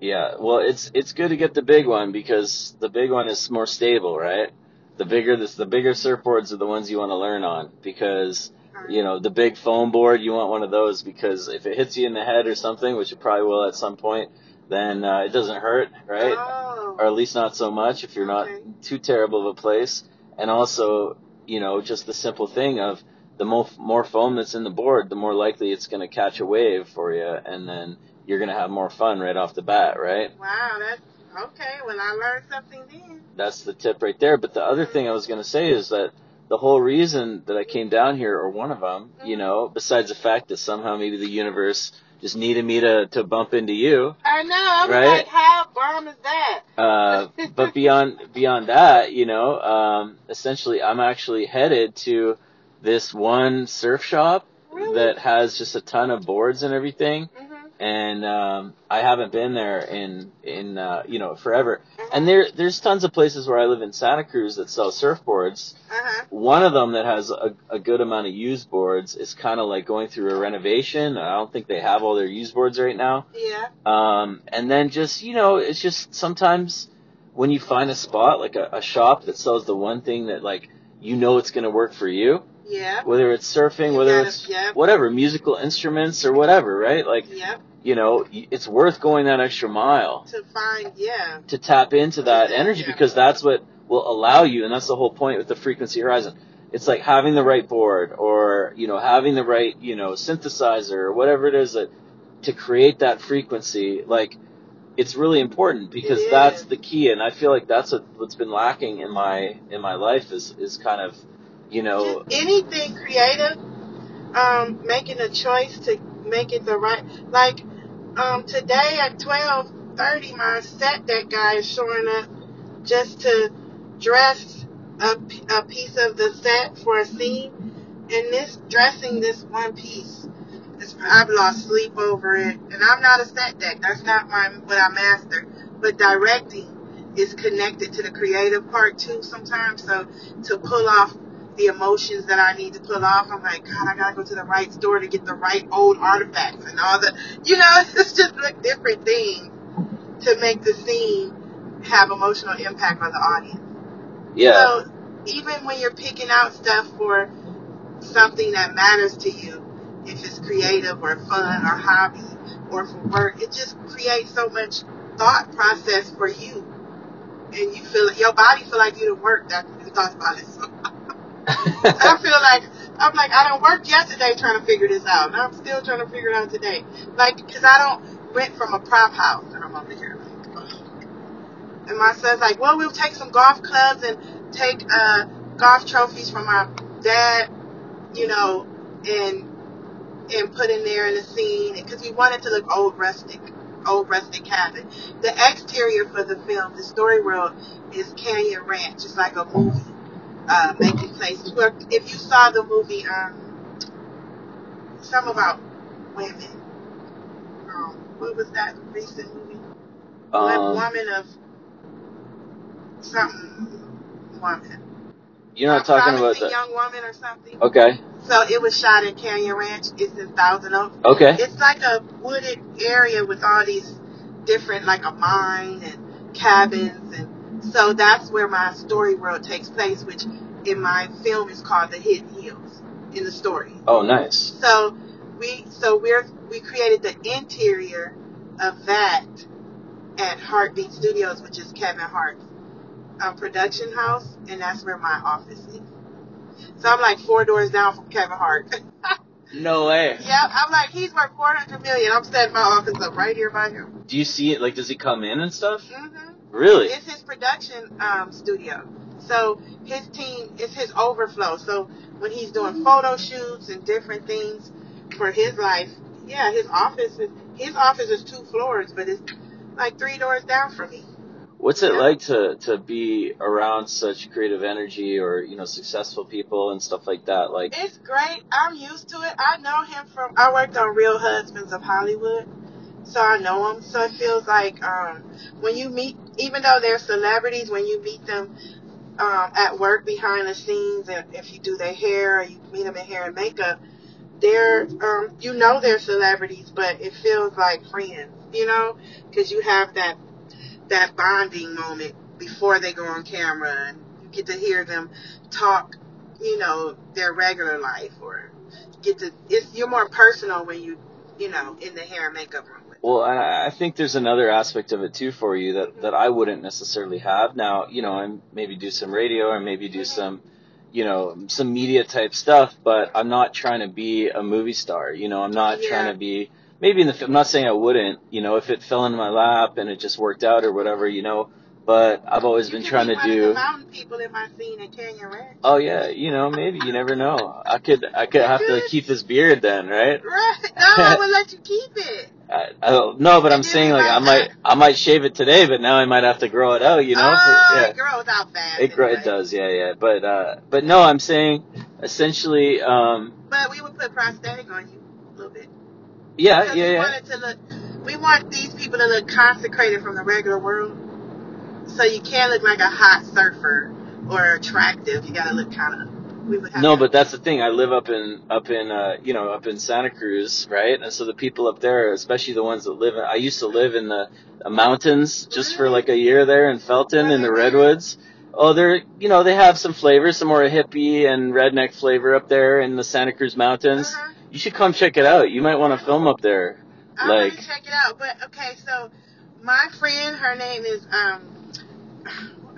C: yeah, well, it's it's good to get the big one because the big one is more stable, right? The bigger this, the bigger surfboards are the ones you want to learn on because you know the big foam board you want one of those because if it hits you in the head or something, which it probably will at some point, then uh, it doesn't hurt, right?
B: Oh.
C: or at least not so much if you're not too terrible of a place. And also, you know, just the simple thing of the more, more foam that's in the board, the more likely it's going to catch a wave for you, and then you're going to have more fun right off the bat, right?
B: Wow, that's okay. Well, I learned something then.
C: That's the tip right there. But the other thing I was going to say is that the whole reason that I came down here, or one of them, you mm-hmm. know, besides the fact that somehow maybe the universe just needed me to, to bump into you,
B: I know. I was
C: Right?
B: like, how bomb is that?
C: Uh, but beyond beyond that, you know, um, essentially, I'm actually headed to this one surf shop
B: Really?
C: that has just a ton of boards and everything,
B: hmm
C: and um, I haven't been there in in uh, you know forever. And there there's tons of places where I live in Santa Cruz that sell surfboards.
B: Uh huh.
C: One of them that has a, a good amount of used boards is kind of like going through a renovation. I don't think they have all their used boards right now.
B: Yeah.
C: Um, and then just, you know, it's just sometimes when you find a spot, like a, a shop that sells the one thing that like, you know it's going to work for you,
B: Yeah.
C: whether it's surfing,
B: You
C: whether
B: gotta-
C: it's
B: yep.
C: whatever, musical instruments or whatever, right? Like,
B: Yep.
C: you know, it's worth going that extra mile
B: To find, yeah.
C: to tap into that
B: Yeah.
C: energy because that's what will allow you, and that's the whole point with the frequency horizon. It's like having the right board or, you know, having the right, you know, synthesizer or whatever it is that to create that frequency, like, it's really important because that's the key, and I feel like that's what, what's been lacking in my in my life is is kind of, you know,
B: Just anything creative, um, making a choice to make it the right. Like, um, today at twelve thirty, my set that guy is showing up just to dress a, a piece of the set for a scene, and this dressing this one piece. It's, I've lost sleep over it, and I'm not a set deck. That's not my what I master. But directing is connected to the creative part too sometimes. So to pull off the emotions that I need to pull off, I'm like, God, I gotta go to the right store to get the right old artifacts and all the, you know, [laughs] it's just like different things to make the scene have emotional impact on the audience.
C: yeah,
B: So even when you're picking out stuff for something that matters to you, if it's creative or fun or hobby or for work, it just creates so much thought process for you. And you feel your body feel like you done work after you thought about it. So [laughs] I feel like I'm like I don't work yesterday trying to figure this out, and I'm still trying to figure it out today. Like, cause I don't rent from a prop house, and I'm over here like, ugh. and my son's like, well, we'll take some golf clubs and take uh golf trophies from my dad, you know, and and put in there in the scene because we wanted to look old rustic, old rustic cabin. The exterior for the film, the story world, is Canyon Ranch. It's like a movie uh, making place. Where if you saw the movie, um, some about women. Um, what was that recent movie?
C: Um,
B: woman of something woman.
C: you're not talking about that.
B: young woman or something.
C: Okay,
B: So it was shot in Canyon Ranch. It's in Thousand Oaks.
C: okay,
B: It's like a wooded area with all these different, like a mine and cabins, and so that's where my story world takes place, which in my film is called The Hidden Hills in the story.
C: oh, nice.
B: So we, so we're we created the interior of that at HartBeat Studios, which is Kevin Hart's um, production house, and that's where my office is. So I'm like four doors down from Kevin Hart. [laughs]
C: No way.
B: Yeah, I'm like, he's worth 400 million. I'm setting my office up right here by him.
C: Do you see it? Like, does he come in and stuff?
B: hmm
C: Really?
B: It's his production um, studio. So his team, is his overflow. So when he's doing photo shoots and different things for his life, yeah, his office is, his office is two floors, but it's like three doors down from me.
C: What's it
B: Yeah.
C: like to to be around such creative energy or you know successful people and stuff like that? Like,
B: It's great. I'm used to it. I know him from. I worked on Real Husbands of Hollywood, so I know them. So it feels like um, when you meet, even though they're celebrities, when you meet them um, at work behind the scenes, and if you do their hair or you meet them in hair and makeup, they're um, you know they're celebrities, but it feels like friends. You know, because you have that that bonding moment before they go on camera, and you get to hear them talk you know, their regular life or get to it's you're more personal when you you know, in the hair and makeup room.
C: Well, I, I think there's another aspect of it too for you that that I wouldn't necessarily have. Now, you know, and maybe do some radio or maybe do some, you know, some media type stuff, but I'm not trying to be a movie star. You know, I'm not
B: Yeah.
C: trying to be. Maybe in the. I'm not saying I wouldn't. You know, if it fell in my lap and it just worked out or whatever. You know, but I've always
B: You
C: been trying
B: be
C: to do.
B: mountain people in my scene at Canyon Ranch.
C: Oh yeah, you know, maybe you never know. I could I could have to keep this beard then, right?
B: Right. No, I would let you keep it.
C: I, I don't no, but I'm saying like I might I might shave it today, but now I might have to grow it out, you know?
B: oh,
C: for, yeah.
B: it grows out fast.
C: It grow, it does, yeah, yeah. But uh but no, I'm saying essentially um
B: But we would put prosthetic on you a little bit.
C: yeah,
B: Because
C: yeah,
B: we
C: yeah.
B: want it to look we want these people to look consecrated from the regular world. So you can't look like a hot surfer or attractive. You gotta look kinda we would have
C: No, but that's the thing. I live up in up in uh you know up in Santa Cruz, right? And so the people up there, especially the ones that live in, I used to live in the, mountains just for like a year there in Felton in the redwoods. Oh, they're you know they have some flavor, some more hippie and redneck flavor up there in the Santa Cruz mountains.
B: Uh-huh.
C: You should come check it out. You might want to film up there.
B: I'm
C: like-
B: check it out. But okay, so my friend, her name is um,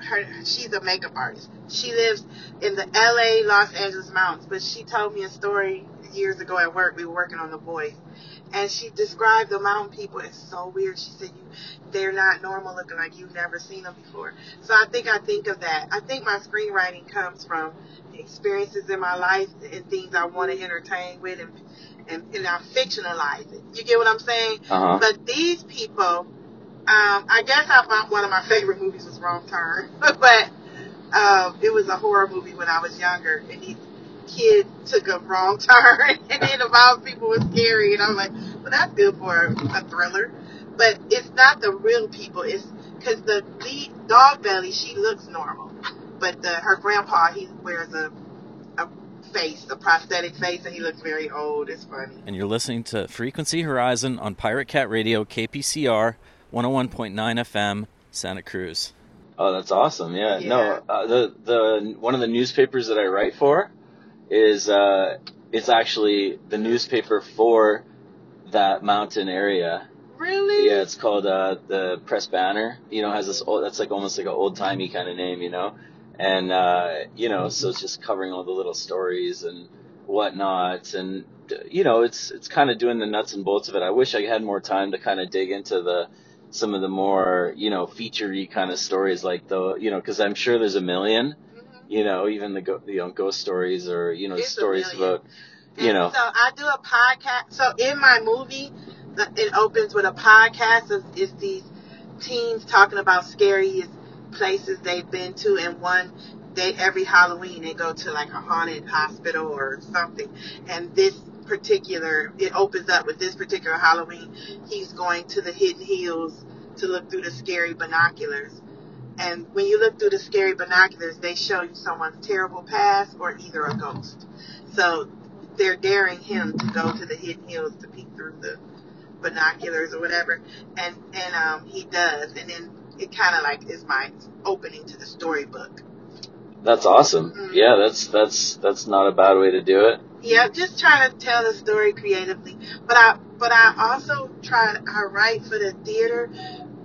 B: her she's a makeup artist. She lives in the L.A. Los Angeles mountains. But she told me a story years ago at work. We were working on The Voice, and she described the mountain people as so weird. She said you, they're not normal looking, like you've never seen them before. So I think I think of that. I think my screenwriting comes from experiences in my life and things I want to entertain with and and, and I fictionalize it. You get what I'm saying?
C: Uh huh.
B: But these people, um, I guess I found one of my favorite movies was Wrong Turn, [laughs] but um, it was a horror movie when I was younger, and these kids took a wrong turn, [laughs] and the mountain people was scary, and I was like, well, that's good for a thriller. But it's not the real people. It's because the lead dog belly, she looks normal, but the her grandpa he wears a a face, a prosthetic face, and he looks very old. It's funny.
E: And you're listening to Frequency Horizon on Pirate Cat Radio, KPCR 101.9 FM, Santa Cruz.
C: Oh, that's awesome. Yeah.
B: Yeah.
C: No, uh, the the one of the newspapers that I write for is uh it's actually the newspaper for that mountain area.
B: Really?
C: Yeah, it's called uh the Press Banner. You know, has this old that's like almost like an old timey kind of name, you know. And uh you know, so it's just covering all the little stories and whatnot and you know, it's it's kind of doing the nuts and bolts of it. I wish I had more time to kind of dig into the some of the more, you know, featurey kind of stories like the, you know, cuz I'm sure there's a million,
B: Mhm.
C: you know, even the go, you know, ghost stories or, you know,
B: It's
C: stories about you
B: And
C: know,
B: So I do a podcast. So in my movie, the, it opens with a podcast. Of, it's these teens talking about scariest places they've been to, and one they every Halloween they go to like a haunted hospital or something. And this particular, it opens up with this particular Halloween. He's going to the Hidden Hills to look through the scary binoculars. And when you look through the scary binoculars, they show you someone's terrible past or either a ghost. So they're daring him to go to the hidden hills to peek through the binoculars or whatever, and and um he does, and then it kind of like is my opening to the storybook.
C: that's awesome.
B: Mhm.
C: Yeah, that's that's that's not a bad way to do it.
B: Yeah, just trying to tell the story creatively, but I but I also try I write for the theater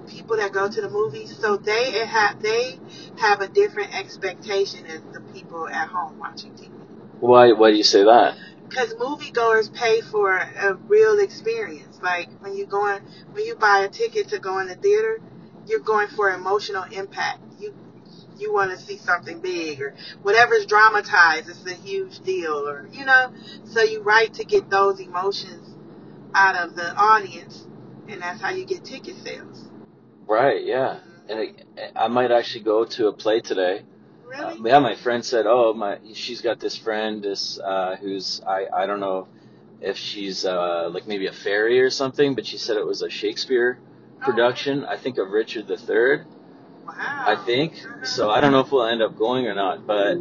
B: people that go to the movies, so they have they have a different expectation as the people at home watching TV.
C: Why why do you say that?
B: because moviegoers pay for a real experience. Like when you going, when you buy a ticket to go in the theater, you're going for emotional impact. You want to see something big or whatever's dramatized. It's a huge deal, or you know. So you write to get those emotions out of the audience, and that's how you get ticket sales.
C: Right, yeah. and I, I might actually go to a play today. Uh,
B: Really?
C: yeah, my friend said, "Oh, my, she's got this friend, this uh, who's I, I don't know if she's uh, like maybe a fairy or something, but she said it was a Shakespeare production. I think of Richard III.
B: Wow.
C: I think so. I don't know if we'll end up going or not, but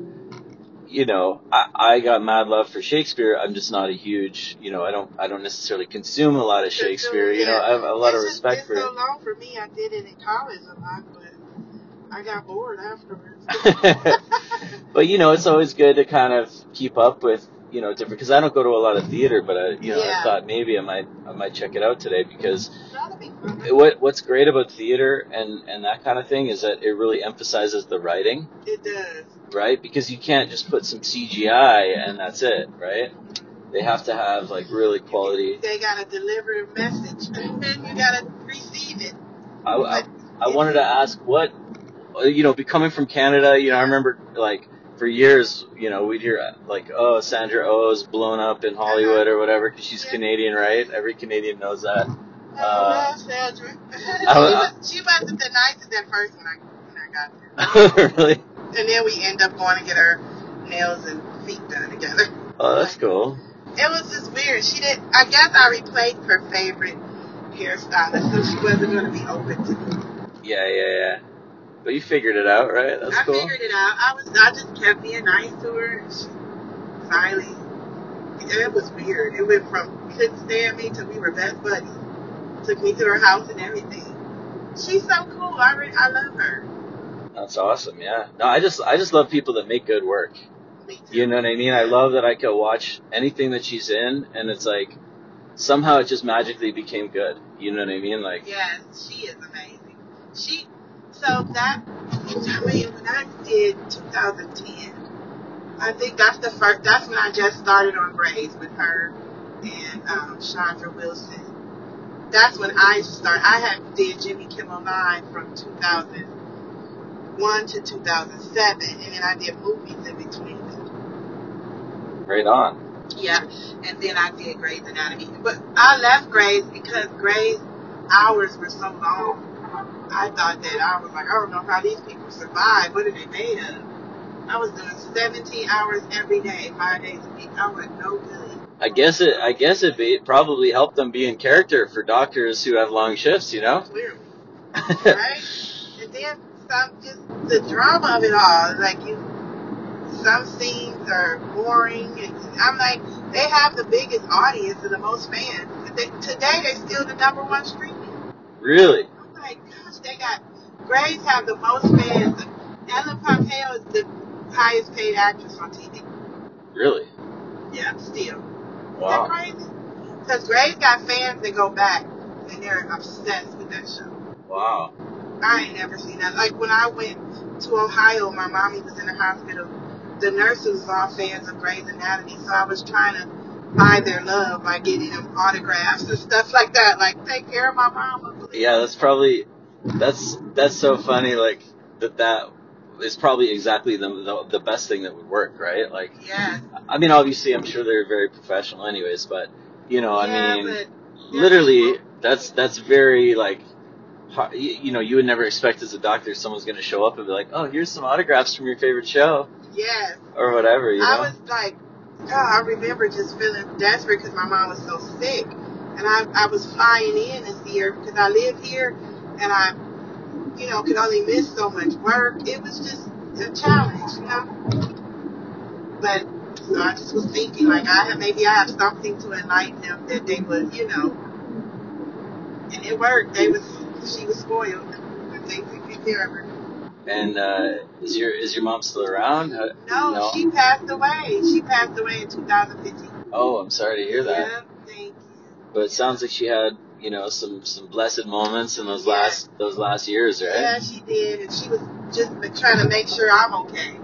C: you know, I, I got mad love for Shakespeare. I'm just not a huge, you know, I don't I don't necessarily consume a lot of Shakespeare. You know, I have a lot of
B: It's just
C: respect for
B: been
C: it.
B: so long for me. I did it in college a lot, but I got bored afterwards. [laughs] [laughs]
C: but you know, it's always good to kind of keep up with you know different because I don't go to a lot of theater, but I you know
B: Yeah.
C: I thought maybe I might I might check it out today because
B: That'll be fun.
C: what what's great about theater and and that kind of thing is that it really emphasizes the writing,
B: It does.
C: right? Because you can't just put some CGI and that's it, right? They have to have like really quality.
B: They gotta deliver a message, and [laughs] you gotta receive it.
C: I, I, I wanted to ask what you know, be coming from Canada, you know, I remember like for years, you know, we'd hear like, oh, Sandra Oh is blown up in Hollywood or whatever because she's. Canadian, right? Every Canadian knows that.
B: Oh,
C: Uh,
B: well, Sandra. she, was, she wasn't the nicest at first when I, when I got there. [laughs]
C: really?
B: And then we end up going to get our nails and feet done together.
C: Oh, that's cool.
B: It was just weird. She did. I guess I replaced her favorite hairstylist, so she wasn't going to be open to me.
C: Yeah, yeah, yeah. But you figured it out, right? That's
B: I
C: cool.
B: figured it out. I was. I just kept being nice to her. And she finally. It was weird. It went from couldn't stand me to we were best buddies. Took me to her house and everything. She's so cool. I re- I love her.
C: That's awesome. Yeah. No, I just I just love people that make good work. You know what I mean? I love that I could watch anything that she's in, and it's like somehow it just magically became good. You know what I mean? Like,
B: Yes, she is amazing. She, so that, I mean, when I did 2010, I think that's the first, that's when I just started on Grey's with her and um, Chandra Wilson. That's when I started, I had did Jimmy Kimmel Live from 2001 to 2007, and then I did movies in between them.
C: right on.
B: Yeah, and then I did Grey's Anatomy. But I left Grey's because Grey's hours were so long. I thought that I was like, I don't know how these people survive. What are they made of? I was doing 17 hours every day, five days a week. I was no good.
C: I guess it. I guess it be, it probably helped them be in character for doctors who have long shifts. You know.
B: Clearly, [laughs] right? and then some, just the drama of it all. Like you, some scenes are boring. I'm like, they have the biggest audience and the most fans. They, today, they're still the number one streaming.
C: really?
B: I'm like, gosh, they got Grey's have the most fans. Ellen Pompeo is the highest paid actress on TV.
C: Really?
B: Yeah, still.
C: Wow.
B: Isn't that crazy? Because Grey's got fans that go back and they're obsessed with that show.
C: Wow.
B: I ain't never seen that. Like when I went to Ohio, my mommy was in the hospital. The nurses was all fans of Grey's Anatomy, so I was trying to buy their love by getting them autographs and stuff like that. Like take care of my mama. please.
C: Yeah, that's probably that's that's so funny. Like that that is probably exactly the, the the best thing that would work, right? Like,
B: Yes.
C: I mean, obviously, I'm sure they're very professional, anyways. But you know,
B: yeah,
C: I mean,
B: but
C: literally, that's that's very like. You you know, you would never expect as a doctor someone's going to show up and be like, "Oh, here's some autographs from your favorite show,"
B: Yes.
C: or whatever. You know,
B: I was like, God, I remember just feeling desperate because my mom was so sick. And I, I was flying in to see her because I live here and I, you know, could only miss so much work. It was just a challenge, you know? But so I just was thinking, like, I have, maybe I have something to enlighten them that they would, you know. And it worked. They was, she was spoiled. And they took care of her.
C: and uh, is your is your mom still around?
B: No,
C: No.
B: she passed away. She passed away in 2015.
C: Oh, I'm sorry to hear that.
B: Yeah, thank you.
C: But it sounds like she had, you know, some some blessed moments in those
B: Yeah.
C: last those last years, right?
B: Yeah, she did, and she was just trying to make sure I'm okay.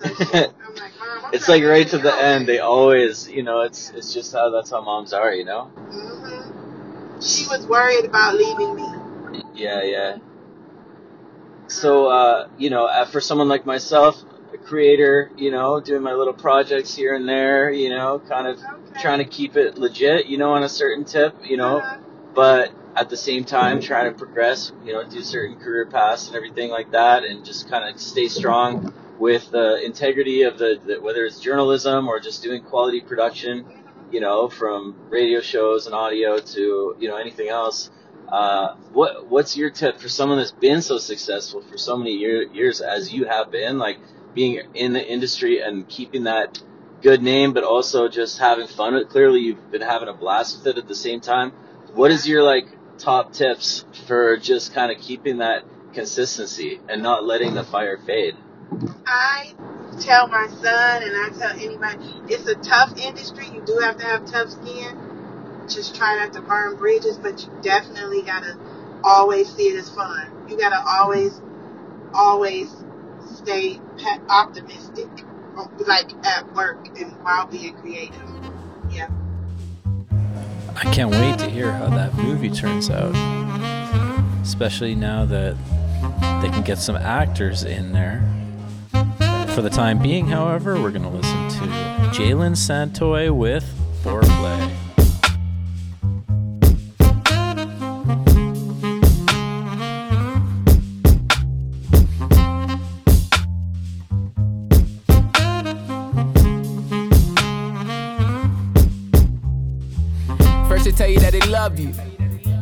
B: So she, I'm like, Mom, I'm [laughs]
C: It's like right to the end. They always, you know, it's it's just how that's how moms are, you know.
B: okay." Mhm. She was worried about leaving me.
C: Yeah, yeah. So, uh, you know, uh, for someone like myself, a creator, you know, doing my little projects here and there, you know, kind of
B: Okay.
C: trying to keep it legit, you know, on a certain tip, you know,
B: Uh-huh.
C: But at the same time trying to progress, you know, do certain career paths and everything like that, and just kind of stay strong with the integrity of the, the whether it's journalism or just doing quality production, you know, from radio shows and audio to you know anything else. Uh, what what's your tip for someone that's been so successful for so many year, years as you have been, like being in the industry and keeping that good name, but also just having fun with it? Clearly, you've been having a blast with it at the same time. What is your like top tips for just kind of keeping that consistency and not letting the fire fade?
B: I tell my son and I tell anybody, it's a tough industry. You do have to have tough skin. Just try not to burn bridges, but you definitely gotta always see it as fun. You gotta always, always stay optimistic, like at work and while being creative. Yeah.
E: I can't wait to hear how that movie turns out. Especially now that they can get some actors in there. For the time being, however, we're going to listen to Jalen Santoy with Foreplay.
I: Love you.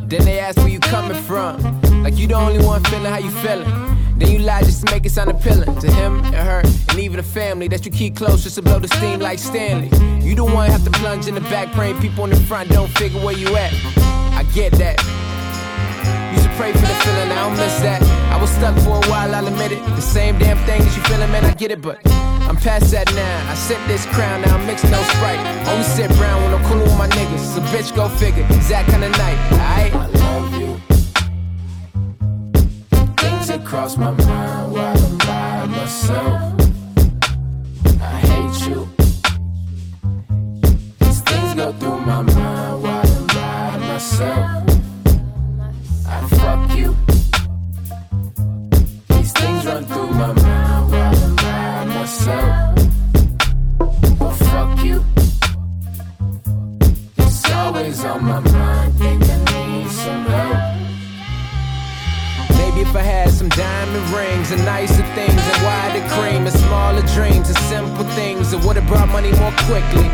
I: Then they ask where you coming from. Like you the only one feeling how you feeling. Then you lie just to make it sound appealing to him and her and even the family that you keep close just to blow the steam like Stanley. You the one have to plunge in the back, praying people in the front don't figure where you at. I get that. Used to pray for the feeling, I don't miss that. I was stuck for a while, I'll admit it. The same damn thing that you feeling, man, I get it, but I'm past that now. I sip this crown, now I'm mixing no sprite. Only sit brown when I'm coolin' with my niggas. So bitch, go figure. It's that kind of night, alright? I love you. Things that cross my mind while I'm by myself. I hate you. These things go through my mind while I'm by myself. I fuck you. These things run through my mind Always on my mind. Think I need some help. Maybe if I had some diamond rings and nicer things and wider cream and smaller dreams and simple things, it would've brought money more quickly.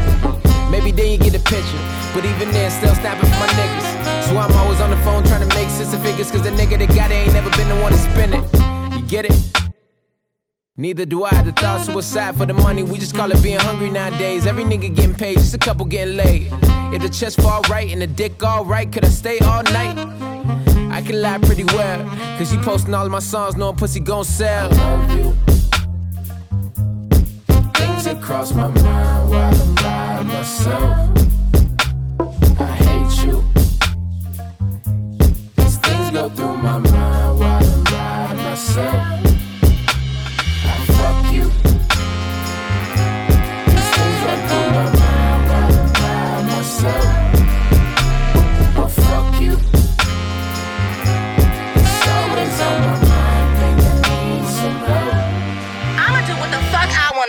I: Maybe then you get a picture, but even then, still snapping for my niggas. So I'm always on the phone trying to make sense of figures, cause the nigga that got it ain't never been the one to spend it. You get it? Neither do I. The thought suicide for the money, we just call it being hungry nowadays. Every nigga getting paid, just a couple getting laid. If the chest fall right and the dick all right, could I stay all night? I can lie pretty well, cause you posting all of my songs, knowing pussy gon' sell. I love you. Things that cross my mind while I'm by myself. I hate you. These things go through my mind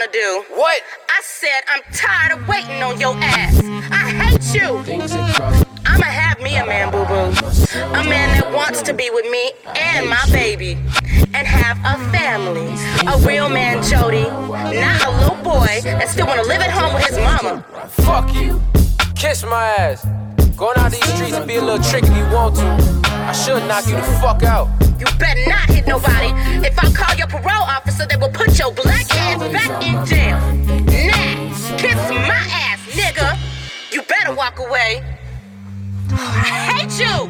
J: wanna do.
I: What?
J: I said I'm tired of waiting on your ass. I hate you.
I: Things that cross
J: I'ma have me a man, boo boo. A man that wants to be with me and my baby. And have a family. A real man, Jody. Not a little boy that still wanna live at home with his mama.
I: Fuck you. Kiss my ass. Going out these streets and be a little tricky if you want to. I should knock you the fuck out.
J: You better not hit nobody. If I call your parole officer, they will put your black ass back in jail. Nah, kiss my ass, nigga. You better walk away. I hate you.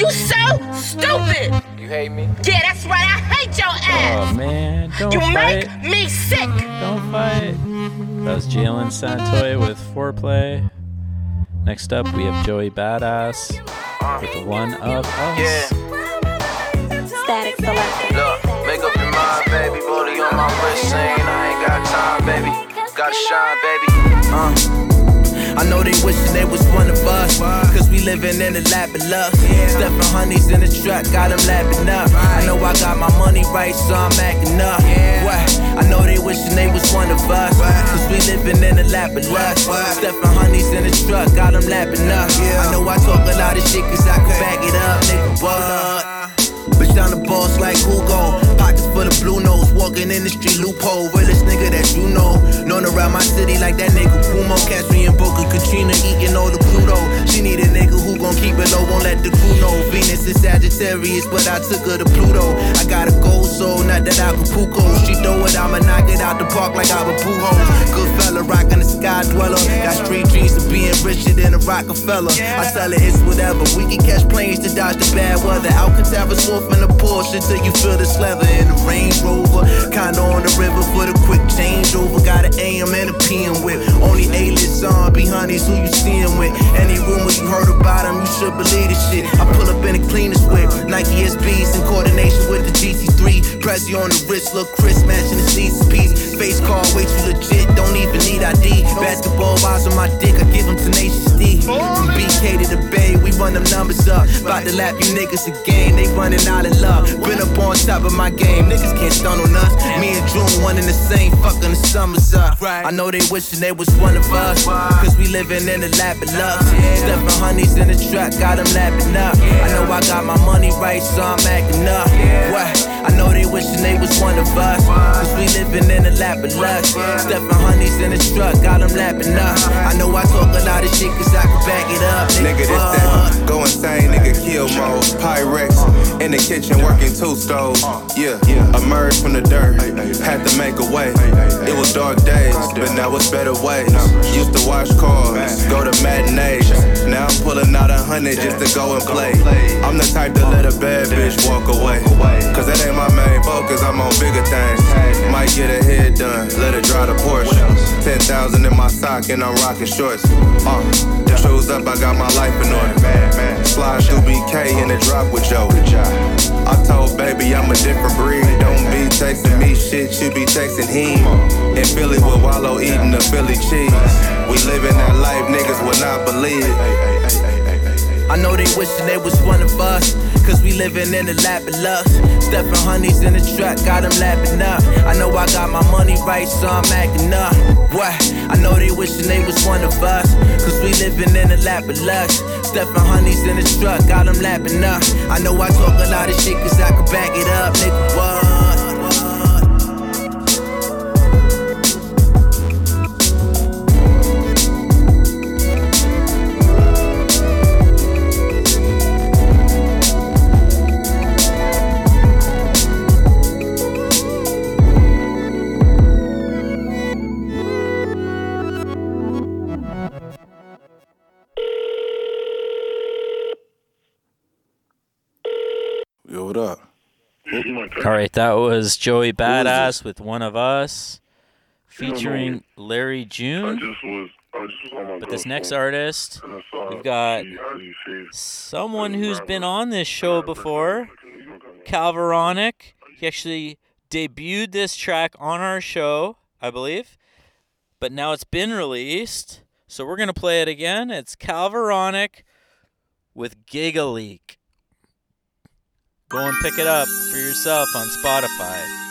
J: You so stupid.
I: You hate me?
J: Yeah, that's right. I hate your ass.
E: Oh man, don't
J: you
E: fight.
J: make me sick.
E: Don't fight. That was Jalen Santoy with Foreplay. Next up, we have Joey Badass with One of Us.
F: Statik Selektah.
K: Look, make up your mind, baby. Booty on my wrist, saying I ain't got time, baby. Gotta shine, baby. Uh.
H: I know they wishing they was one of us. Cause we living in a lap of luck. Stuffing honeys in the truck, got them lapping up. I know I got my money right, so I'm acting up. What? I know they
L: wishing they was one of us. Cause we living in a lap of lust. Stepping honeys in the truck, got them lapping up. I know I talk a lot of shit cause I can back it up, nigga. What? Bitch down the boss like Hugo. Pockets full of blue nose. Walking in the street loophole. Realest nigga that you know. Known around my city like that nigga Kumo. Catch me in Boca Katrina eating all the Pluto. She need a nigga who gon' keep it low, won't let the crew know. Venus is Sagittarius, but I took her to Pluto. I got a gold soul, not that Acapulco. She throw it, I'ma knock it out the park like I'm a Pujols. Good fella, rockin' the sky dweller. Got street dreams of being richer than a Rockefeller. I tell her it's whatever. We can catch planes to dodge the bad weather. Alcantara's wolf in a Porsche till you feel the leather in the Range Rover. Kinda on the river for the quick changeover. Got an AM and a PM with. Only A-list on zombie honeys who you seeing with. Any rumors you heard about them, you should believe this shit. I pull up in the cleanest whip. Nike SBs in coordination with the GC3. Prezi on the wrist, look crisp, matching the piece. Face card, way too legit, don't even need ID. Basketball eyes on my dick, I give them tenacious D. From BK to the Bay, we run them numbers up. About to lap you niggas again, they running out of love. Been up on top of my game, niggas can't stun on us. Me and June, one in the same, fucking the summers up. I know they wishing they was one of us. Cause we living in the lap of love. Stepping honeys in the truck, got them lapping up. I know I got my money right, so I'm acting up. What? I know they wishing they was one of us. Cause we living in the lap of lust. Stepping honeys in the truck, got them lapping up. I know I talk a lot of shit cause I can back it up.
M: Nigga, this that uh. go insane, nigga, kill mode. Pyrex in the kitchen working two stoves. Yeah, yeah. emerged from the dirt, had to make a way. It was dark days, but now it's better ways. Used to wash cars, go to matinees. Now I'm pulling out a hundred just to go and play. I'm the type to let a bad bitch walk away. Cause that ain't my main focus, I'm on bigger things. Might get her head done, let it dry the Porsche. 10,000 in my sock and I'm rocking shorts. Uh, shoes up, I got my life in order. Slide through BK in the drop with Joe. I told baby I'm a different breed. Don't be texting me shit, you be texting him. In Philly with Wallow eating the Philly cheese. We living that life niggas would not believe.
L: I know they wishing they was one of us. Cause we living in the lap of lust. Stepping honeys in the truck, got them lapping up. I know I got my money right, so I'm acting up. What? I know they wishing they was one of us. Cause we living in the lap of lust. Stepping honeys in the truck, got them lapping up. I know I talk a lot of shit cause I can back it up, nigga. What?
E: All right, that was Joey Badass with One of Us, featuring Larry June. But this next artist, we've got someone who's been on this show before, Calveronic. He actually debuted this track on our show, I believe, but now it's been released. So we're going to play it again. It's Calveronic with Gigaleak. Go and pick it up for yourself on Spotify.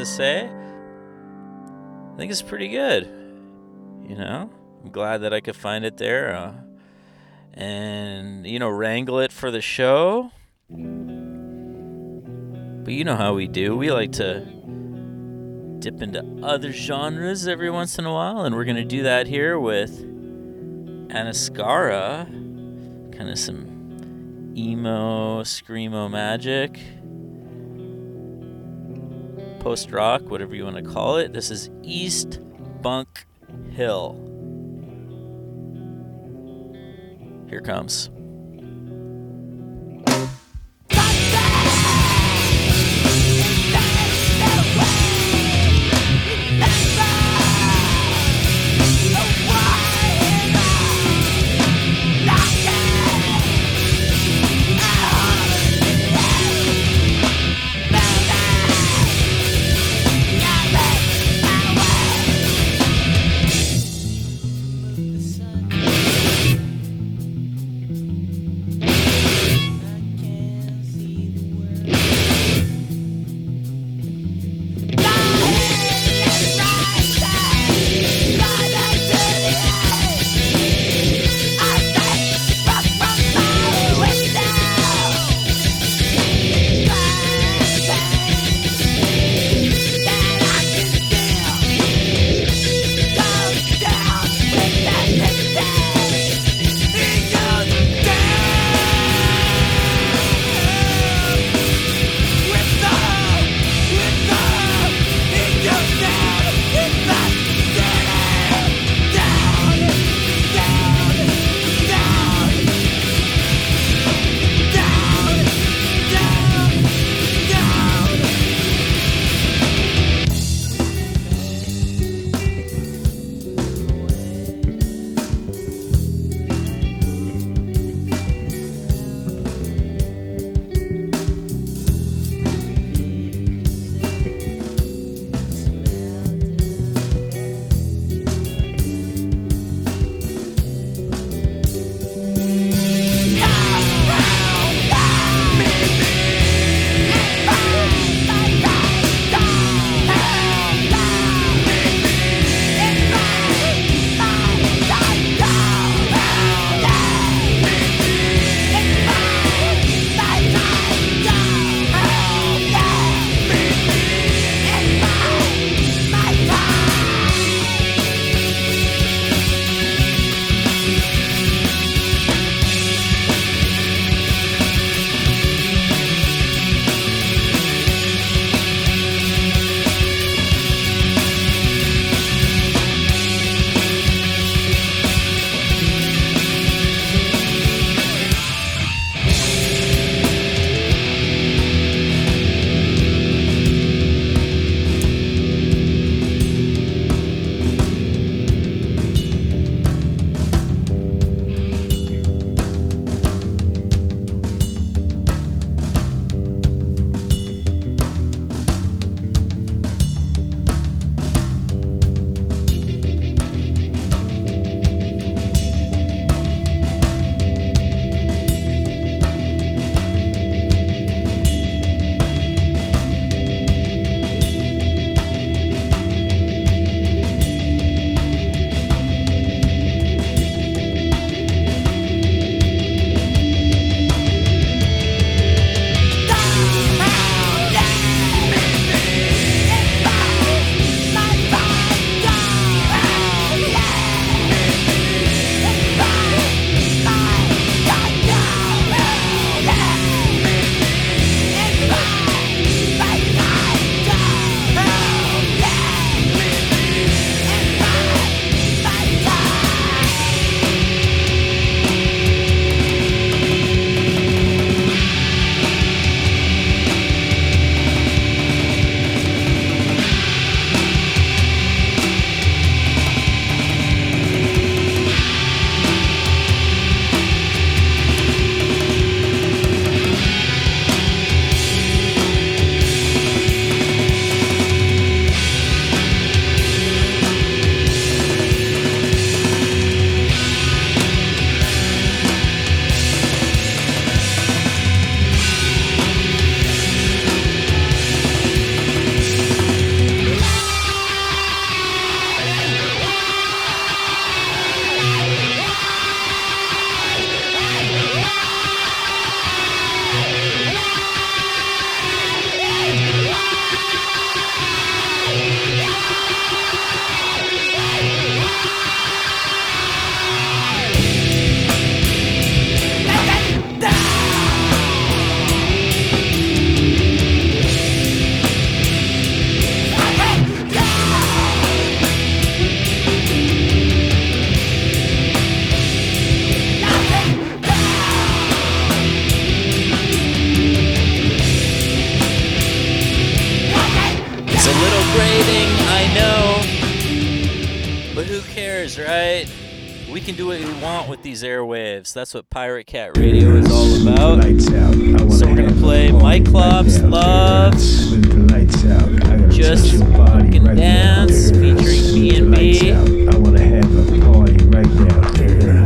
C: To say. I think it's pretty good. You know, I'm glad that I could find it there uh, and, you know, wrangle it for the show. But you know how we do. We like to dip into other genres every once in a while, and we're going to do that here with Anaskara. Kind of some emo, screamo magic. Post rock, whatever you want to call it. This is East Bunk Hill. Here comes.
E: Clops. That's what Pirate Cat Radio is all about. So we're gonna play Mike Clops Love. Just fucking right dance featuring B and B.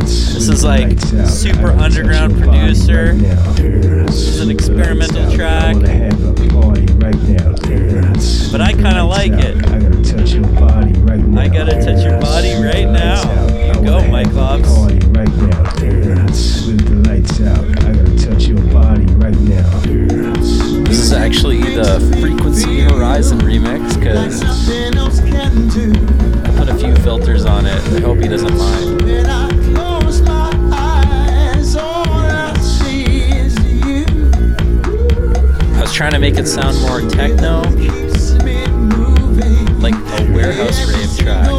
E: This is like super underground producer.
N: the
E: Frequency Horizon remix because I put a few filters on it. I hope he doesn't mind.
N: I
E: was trying to make it sound more techno, like a warehouse rave track.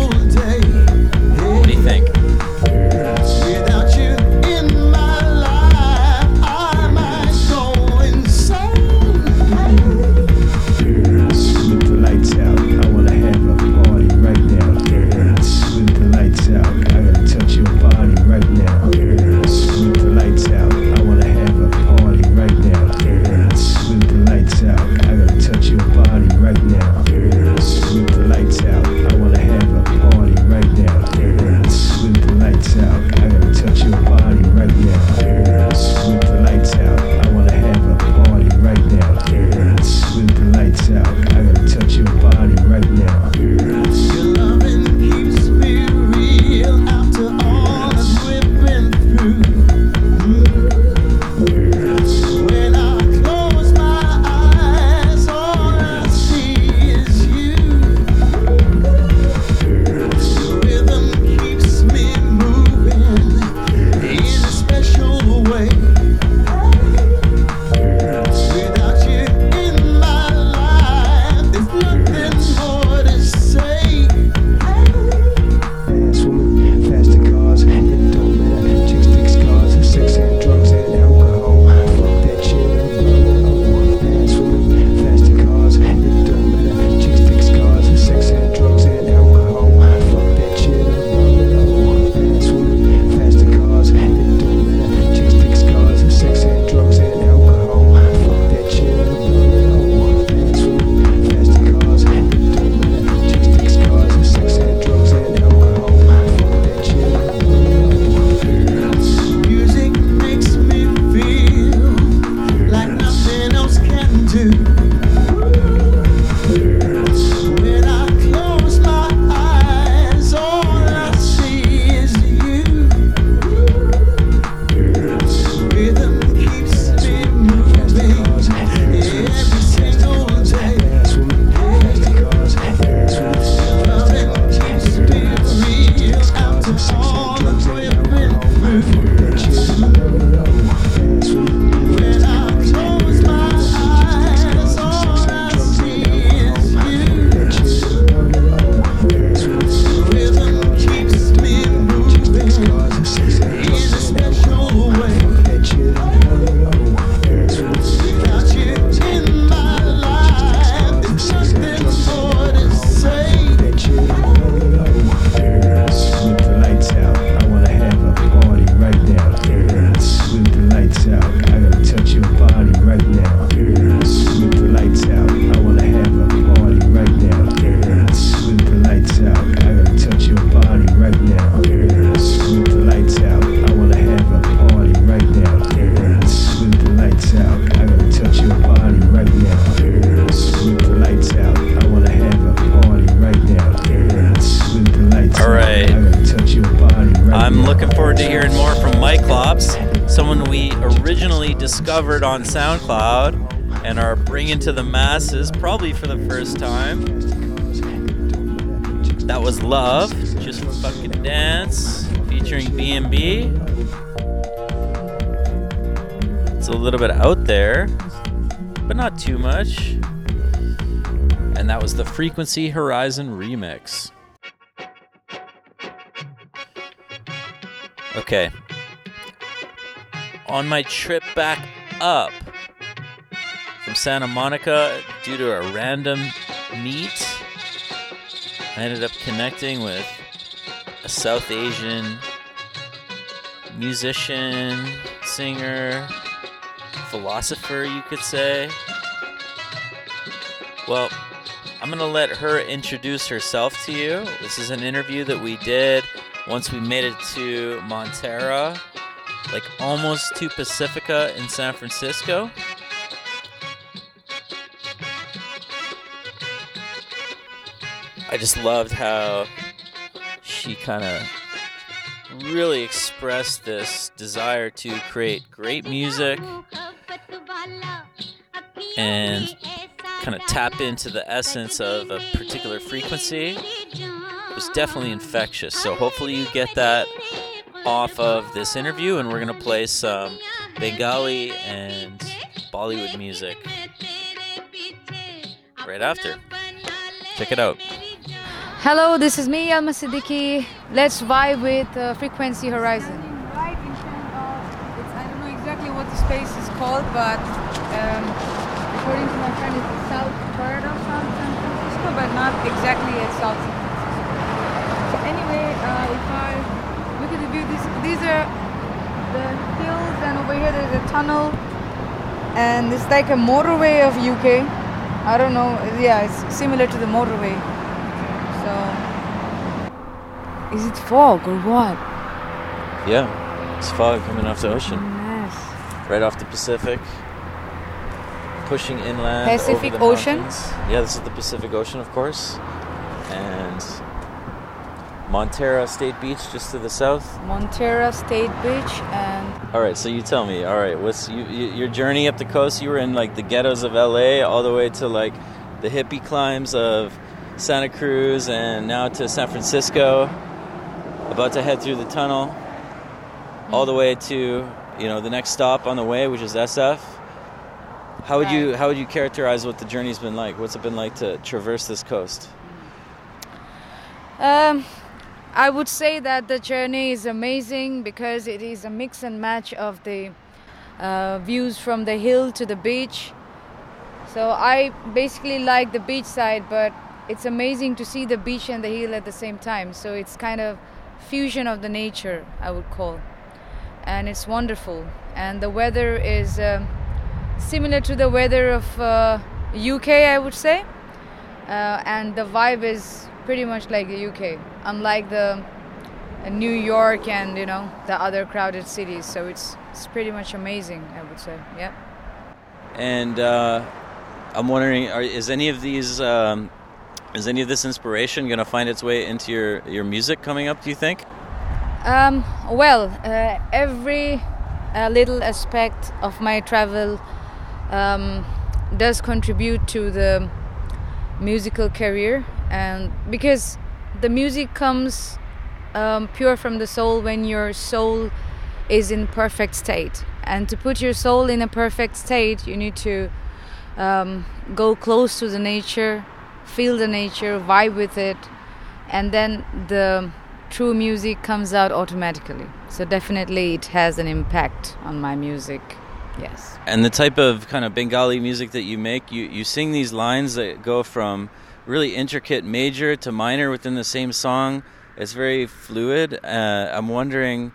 E: on SoundCloud and are bringing to the masses, probably for the first time. That was Love, Just Fucking Dance, featuring BNB. It's a little bit out there, but not too much. And that was the Frequency Horizon remix. Okay, on my trip back up from Santa Monica due to a random meet. I ended up connecting with a South Asian
C: musician, singer, philosopher, you could say. Well, I'm going to let her introduce herself to you. This is an interview that we did once we made it to Montara like almost to Pacifica in San Francisco. I just loved how she kind of really expressed this desire to create great music and kind of tap into the essence of a particular frequency. It was definitely infectious. So hopefully you get that off of this interview, and we're gonna play some Bengali and Bollywood music right after. Check it out.
A: Hello, this is me, Elma Siddiqui. Let's vibe with uh, Frequency Horizon. Right in front of, I don't know exactly what the space is called, but um, according to my friend, it's the south part of San Francisco, but not exactly at South San Francisco. So anyway, uh, if I look at the view, these, are the hills, and over here there's a tunnel, and it's like a motorway of UK. I don't know, yeah, it's similar to the motorway. So, is it fog or what?
C: Yeah, it's fog coming off the ocean.
A: Nice.
C: Right off the Pacific. Pushing inland.
A: Pacific Ocean?
C: mountains. Yeah, this is the Pacific Ocean, of course. And Montara State Beach just to the south.
A: Montara State Beach and
C: All right, so you tell me. All right, what's you, you, your journey up the coast? You were in like the ghettos of LA, all the way to like the hippie climbs of Santa Cruz, and now to San Francisco. About to head through the tunnel, all the way to you know the next stop on the way, which is SF. How would you how would you characterize what the journey's been like? What's it been like to traverse this coast?
A: Um, I would say that the journey is amazing because it is a mix and match of the uh, views from the hill to the beach. So I basically like the beach side, but it's amazing to see the beach and the hill at the same time. So it's kind of fusion of the nature, I would call, and it's wonderful. And the weather is um, similar to the weather of uh, UK, I would say, uh, and the vibe is pretty much like the UK, unlike the uh, New York and you know the other crowded cities. So it's it's pretty much amazing, I would say. Yeah.
C: And uh, I'm wondering, are, is any of these, um, is any of this inspiration going to find its way into your, your music coming up? Do you think?
A: Um, well, uh, every uh, little aspect of my travel um, does contribute to the musical career, and because the music comes um, pure from the soul when your soul is in perfect state, and to put your soul in a perfect state, you need to um, go close to the nature, feel the nature, vibe with it, and then the true music comes out automatically. So definitely it has an impact on my music. Yes.
C: And the type of kind of Bengali music that you make, you, you sing these lines that go from really intricate major to minor within the same song. It's very fluid. Uh, I'm wondering,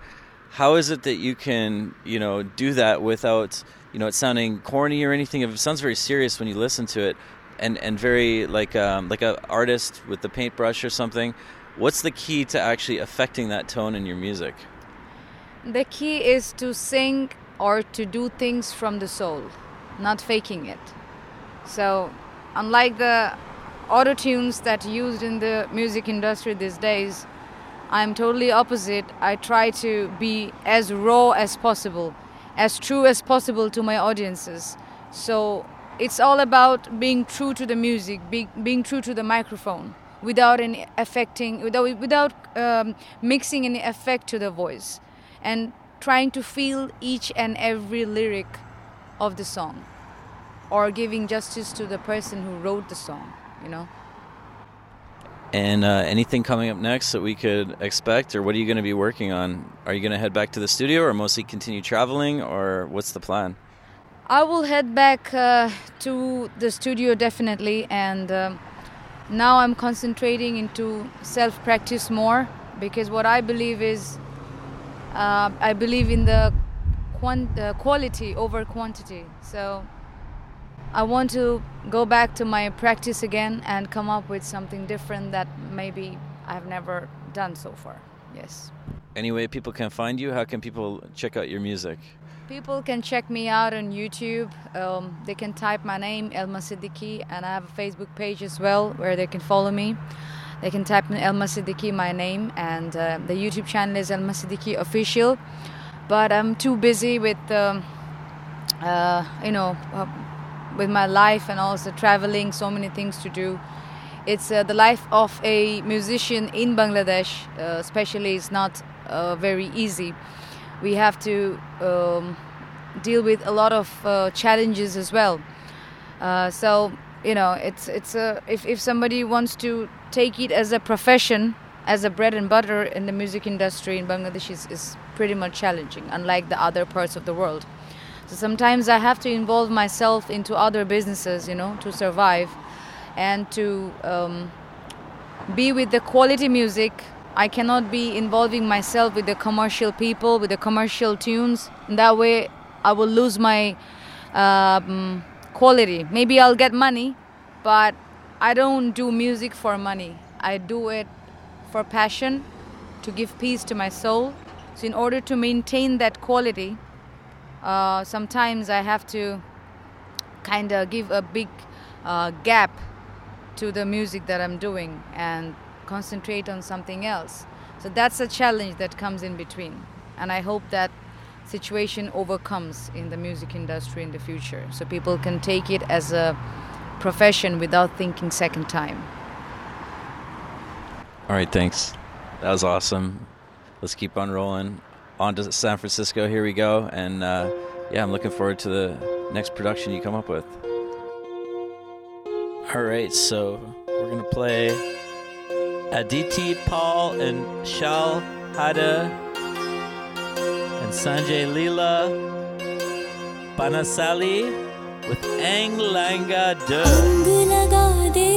C: how is it that you can, you know, do that without, you know, it sounding corny or anything? It sounds very serious when you listen to it, and and very like um, like a artist with the paintbrush or something. What's the key to actually affecting that tone in your music?
A: The key is to sing or to do things from the soul, not faking it. So, unlike the auto tunes that used in the music industry these days, I'm totally opposite. I try to be as raw as possible, as true as possible to my audiences. So, it's all about being true to the music, be, being true to the microphone without any affecting, without, without um, mixing any effect to the voice and trying to feel each and every lyric of the song or giving justice to the person who wrote the song, you know.
C: And uh, anything coming up next that we could expect, or what are you going to be working on? Are you going to head back to the studio, or mostly continue traveling, or what's the plan?
A: I will head back uh, to the studio definitely, and um now I'm concentrating into self practice more because what I believe is uh, I believe in the quant- uh, quality over quantity. So I want to go back to my practice again and come up with something different that maybe I've never done so far. Yes.
C: Any way people can find you? How can people check out your music?
A: People can check me out on YouTube. Um, they can type my name, Elma Siddiqui, and I have a Facebook page as well where they can follow me. They can type in Elma Siddiqui, my name, and uh, the YouTube channel is Elma Siddiqui Official. But I'm too busy with, um, uh, you know, uh, with my life and also traveling, so many things to do. It's uh, the life of a musician in Bangladesh, uh, especially, is not uh, very easy. We have to um, deal with a lot of uh, challenges as well. Uh, so you know, it's it's a if if somebody wants to take it as a profession, as a bread and butter in the music industry in Bangladesh is, is pretty much challenging, unlike the other parts of the world. So sometimes I have to involve myself into other businesses, you know, to survive and to um, be with the quality music. I cannot be involving myself with the commercial people, with the commercial tunes. That way, I will lose my um, quality. Maybe I'll get money, but I don't do music for money. I do it for passion, to give peace to my soul. So, in order to maintain that quality, uh, sometimes I have to kind of give a big uh, gap to the music that I'm doing and concentrate on something else. So that's a challenge that comes in between. And I hope that situation overcomes in the music industry in the future so people can take it as a profession without thinking second time.
C: All right, thanks. That was awesome. Let's keep on rolling. On to San Francisco. Here we go. And uh, yeah, I'm looking forward to the next production you come up with. All right, so we're gonna play Aditi, Paul, and Shail Hada, and Sanjay Leela, Bhansali with Ang Laga De.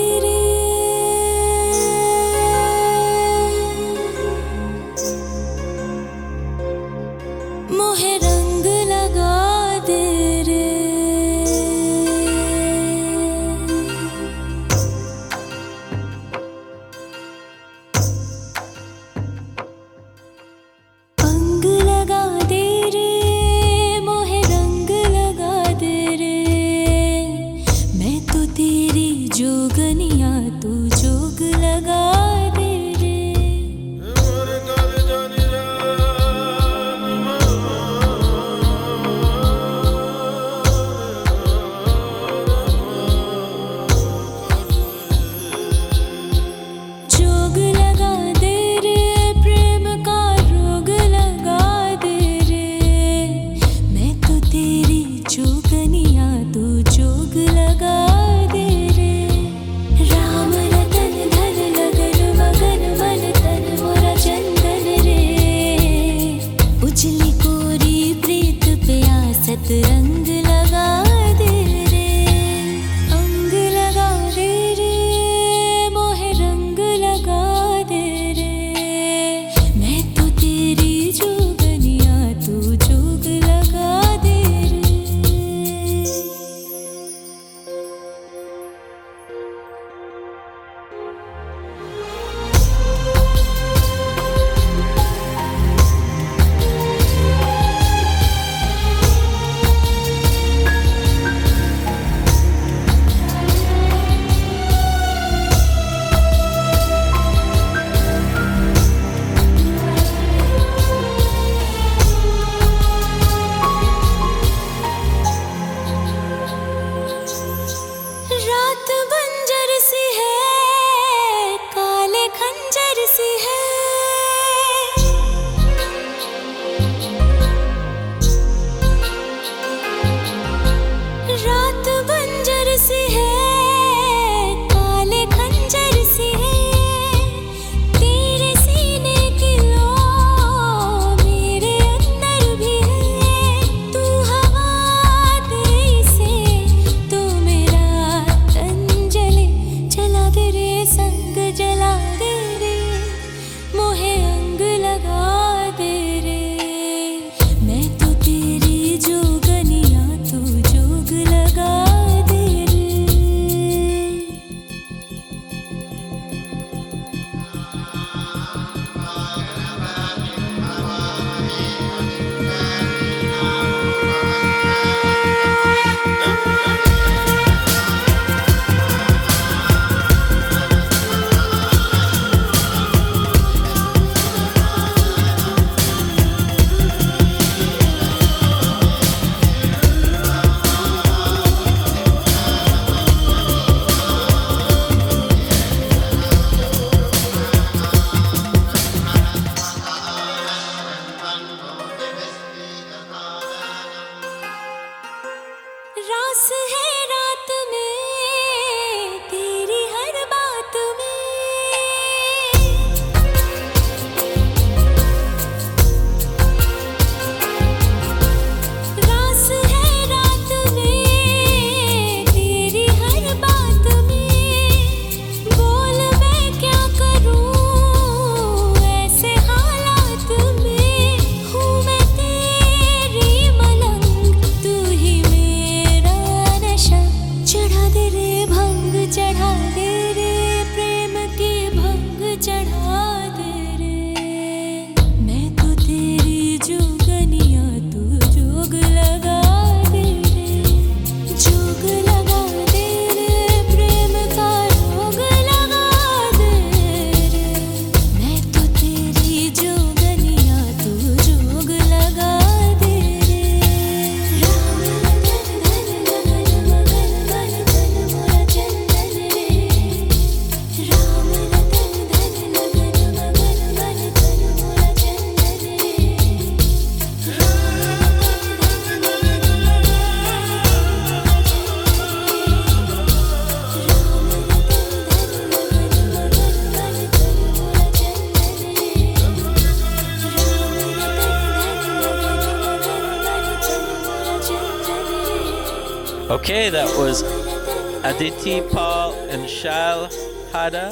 C: T. Paul and Shail Hada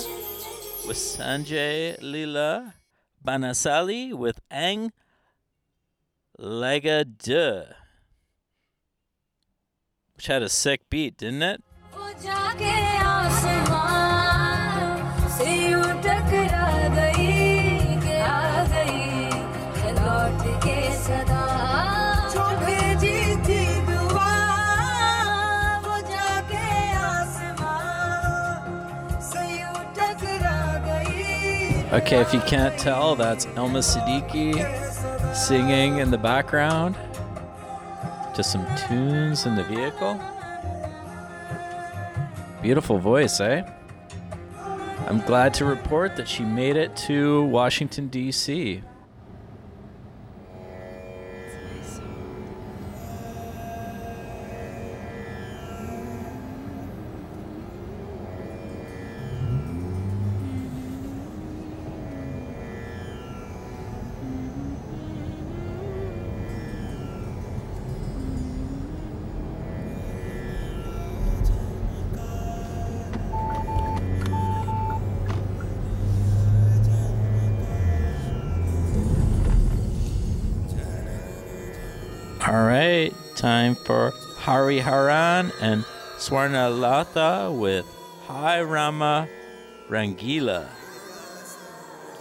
C: with Sanjay Leela, Bhansali with Ang Lega Duh, Which had a sick beat, didn't it? Okay, if you can't tell, that's Elma Siddiqui singing in the background to some tunes in the vehicle. Beautiful voice, eh? I'm glad to report that she made it to Washington, D.C. time for Hariharan and Swarnalatha with Hai Rama Rangeela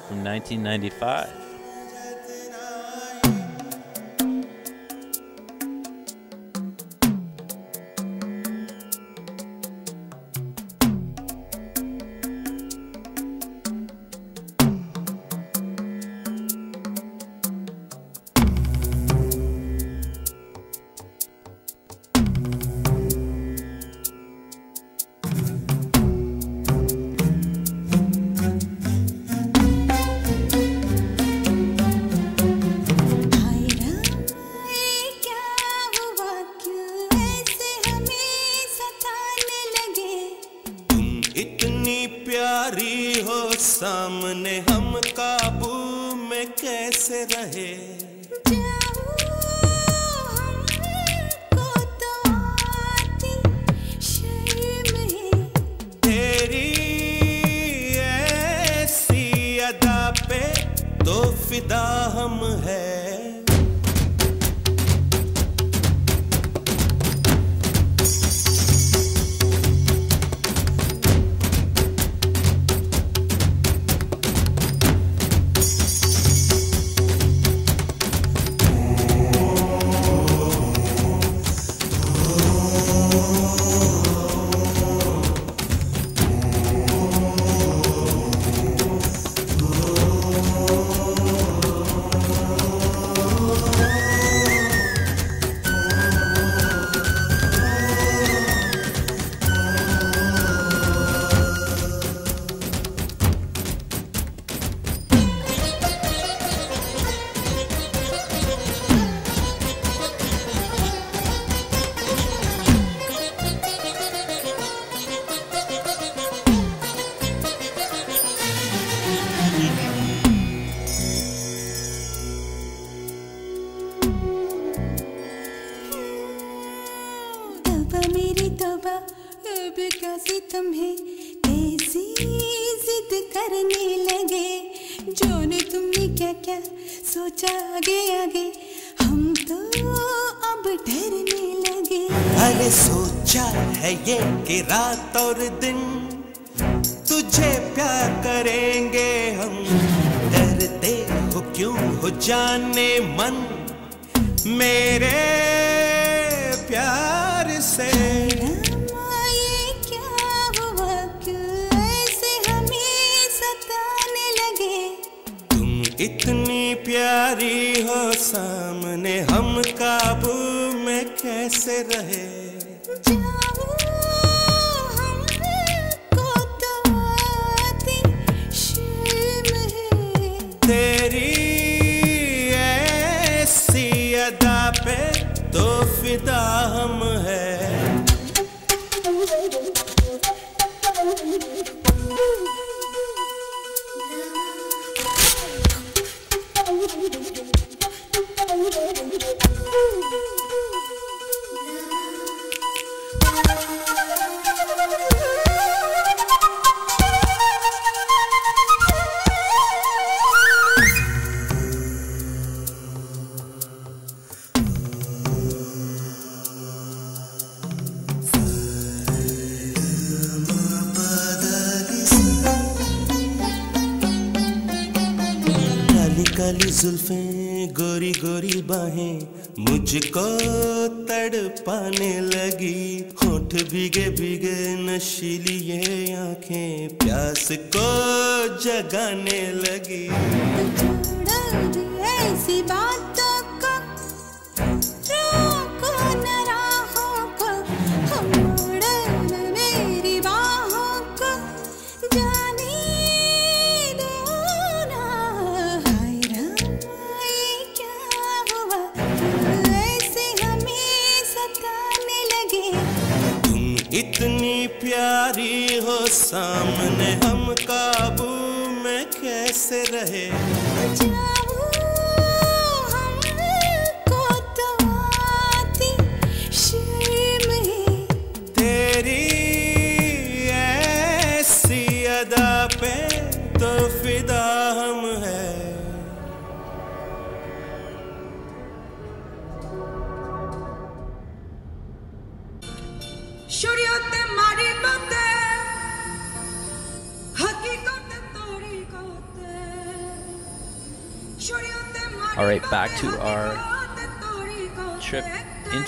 C: from 1995.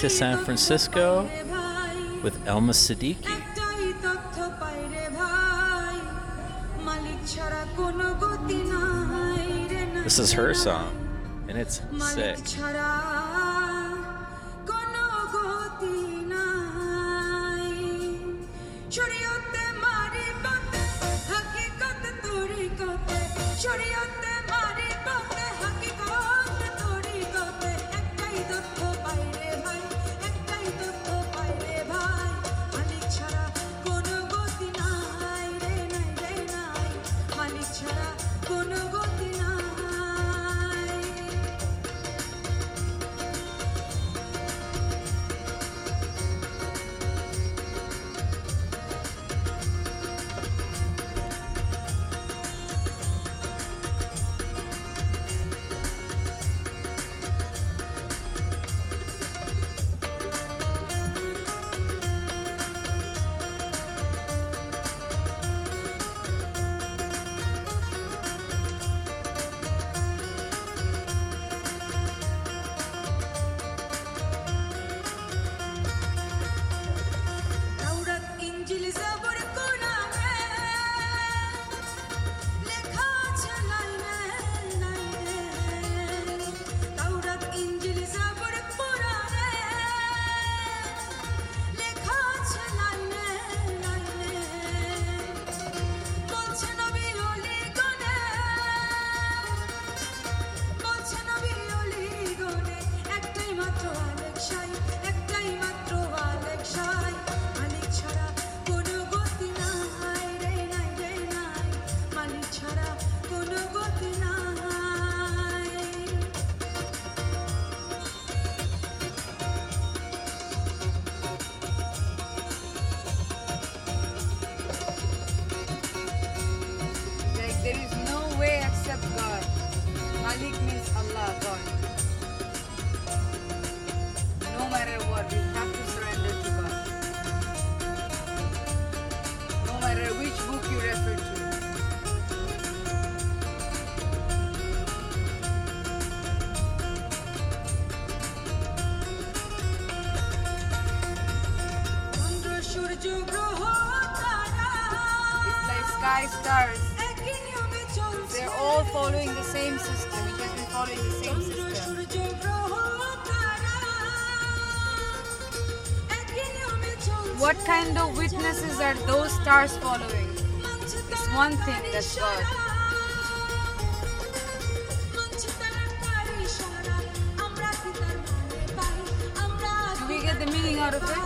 O: to San Francisco with Elma Siddiqui. This is her song, and it's sick.
A: What kind of witnesses are those stars following? It's one thing that's God. Do we get the meaning out of it?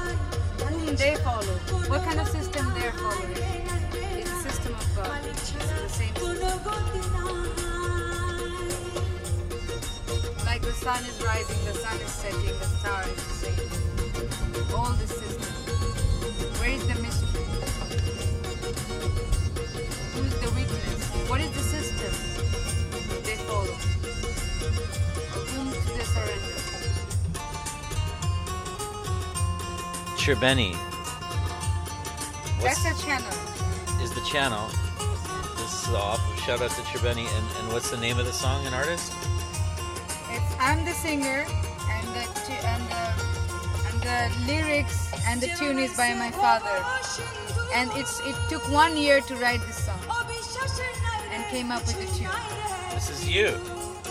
A: Whom they follow? What kind of system they're following? It's the system of God. It's the same
O: system.
A: Like the sun is rising, the sun is setting, the star is the same. All the where is the mystery? Who is the witness? What is the system they follow? Whom do they surrender?
C: Chirbenny
A: That's a channel.
C: is the channel. This is off. Shout out to Chirbenny. And, and what's the name of the song and artist?
A: It's, I'm the singer, and the and the and the lyrics and the tune is by my father. And it's it took one year to write this song and came up with the tune.
C: This is you.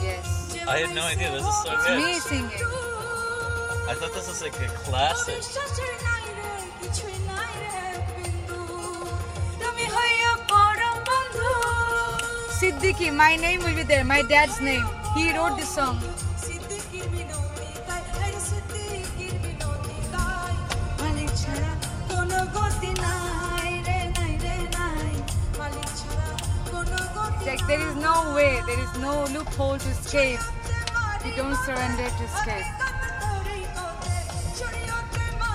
A: Yes.
C: I had no idea this is so good. it's.
A: Me singing.
C: I thought this was like a classic.
A: Siddiqui, my name will be there, my dad's name. He wrote this song. Like there is no way, there is no loophole to escape. You don't surrender to escape.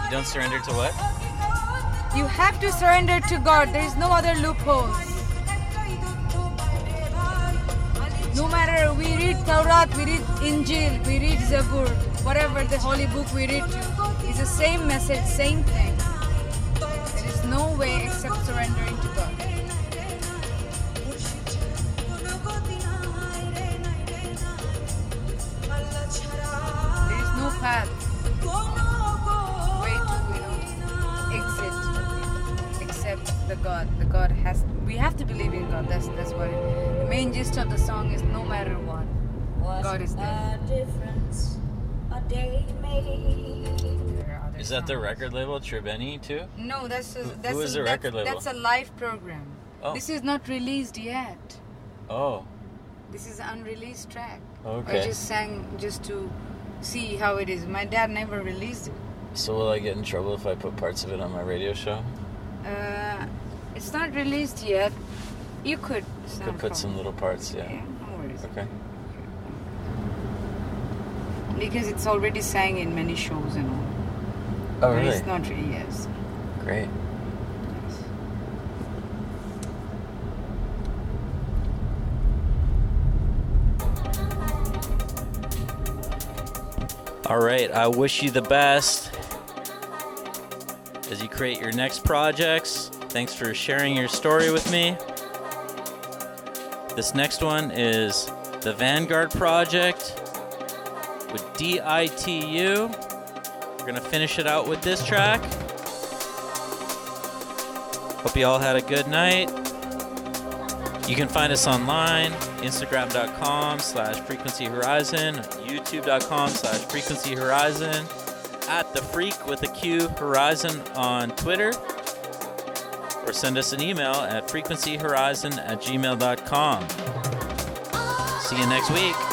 C: You don't surrender to what?
A: You have to surrender to God. There is no other loophole. No matter we read Taurat, we read Injil, we read Zabur, whatever the holy book we read, it's the same message, same thing. There is no way except surrendering to God. Path, way to you know, exit except the God. The God has. We have to believe in God. That's that's what. It, the main gist of the song is no matter what, God is there.
O: difference a day made
C: Is that the record label Chirbenny too?
A: No, that's a,
C: Who-
A: that's
C: who is
A: a,
C: the
A: that's,
C: label?
A: That's a live program.
C: Oh.
A: This is not released yet.
C: Oh,
A: This is an unreleased track.
C: Okay.
A: I just sang just to see how it is. My dad never released it.
C: so will I get in trouble if I put parts of it on my radio show?
A: Uh, it's not released yet. You could.
C: Could put some little parts, yeah.
A: Yeah, no worries.
C: Okay.
A: Because it's already sang in many shows and all.
C: Oh,
A: But
C: really?
A: It's not really, yes.
C: Great. All right, I wish you the best as you create your next projects. Thanks for sharing your story with me. This next one is the Vanguard Project with DITU. We're going to finish it out with this track. Hope you all had a good night. You can find us online, instagram.com slash frequency horizon, youtube.com slash frequency horizon, at the freak with a Q horizon on Twitter, or send us an email at frequencyhorizon at gmail.com. See you next week.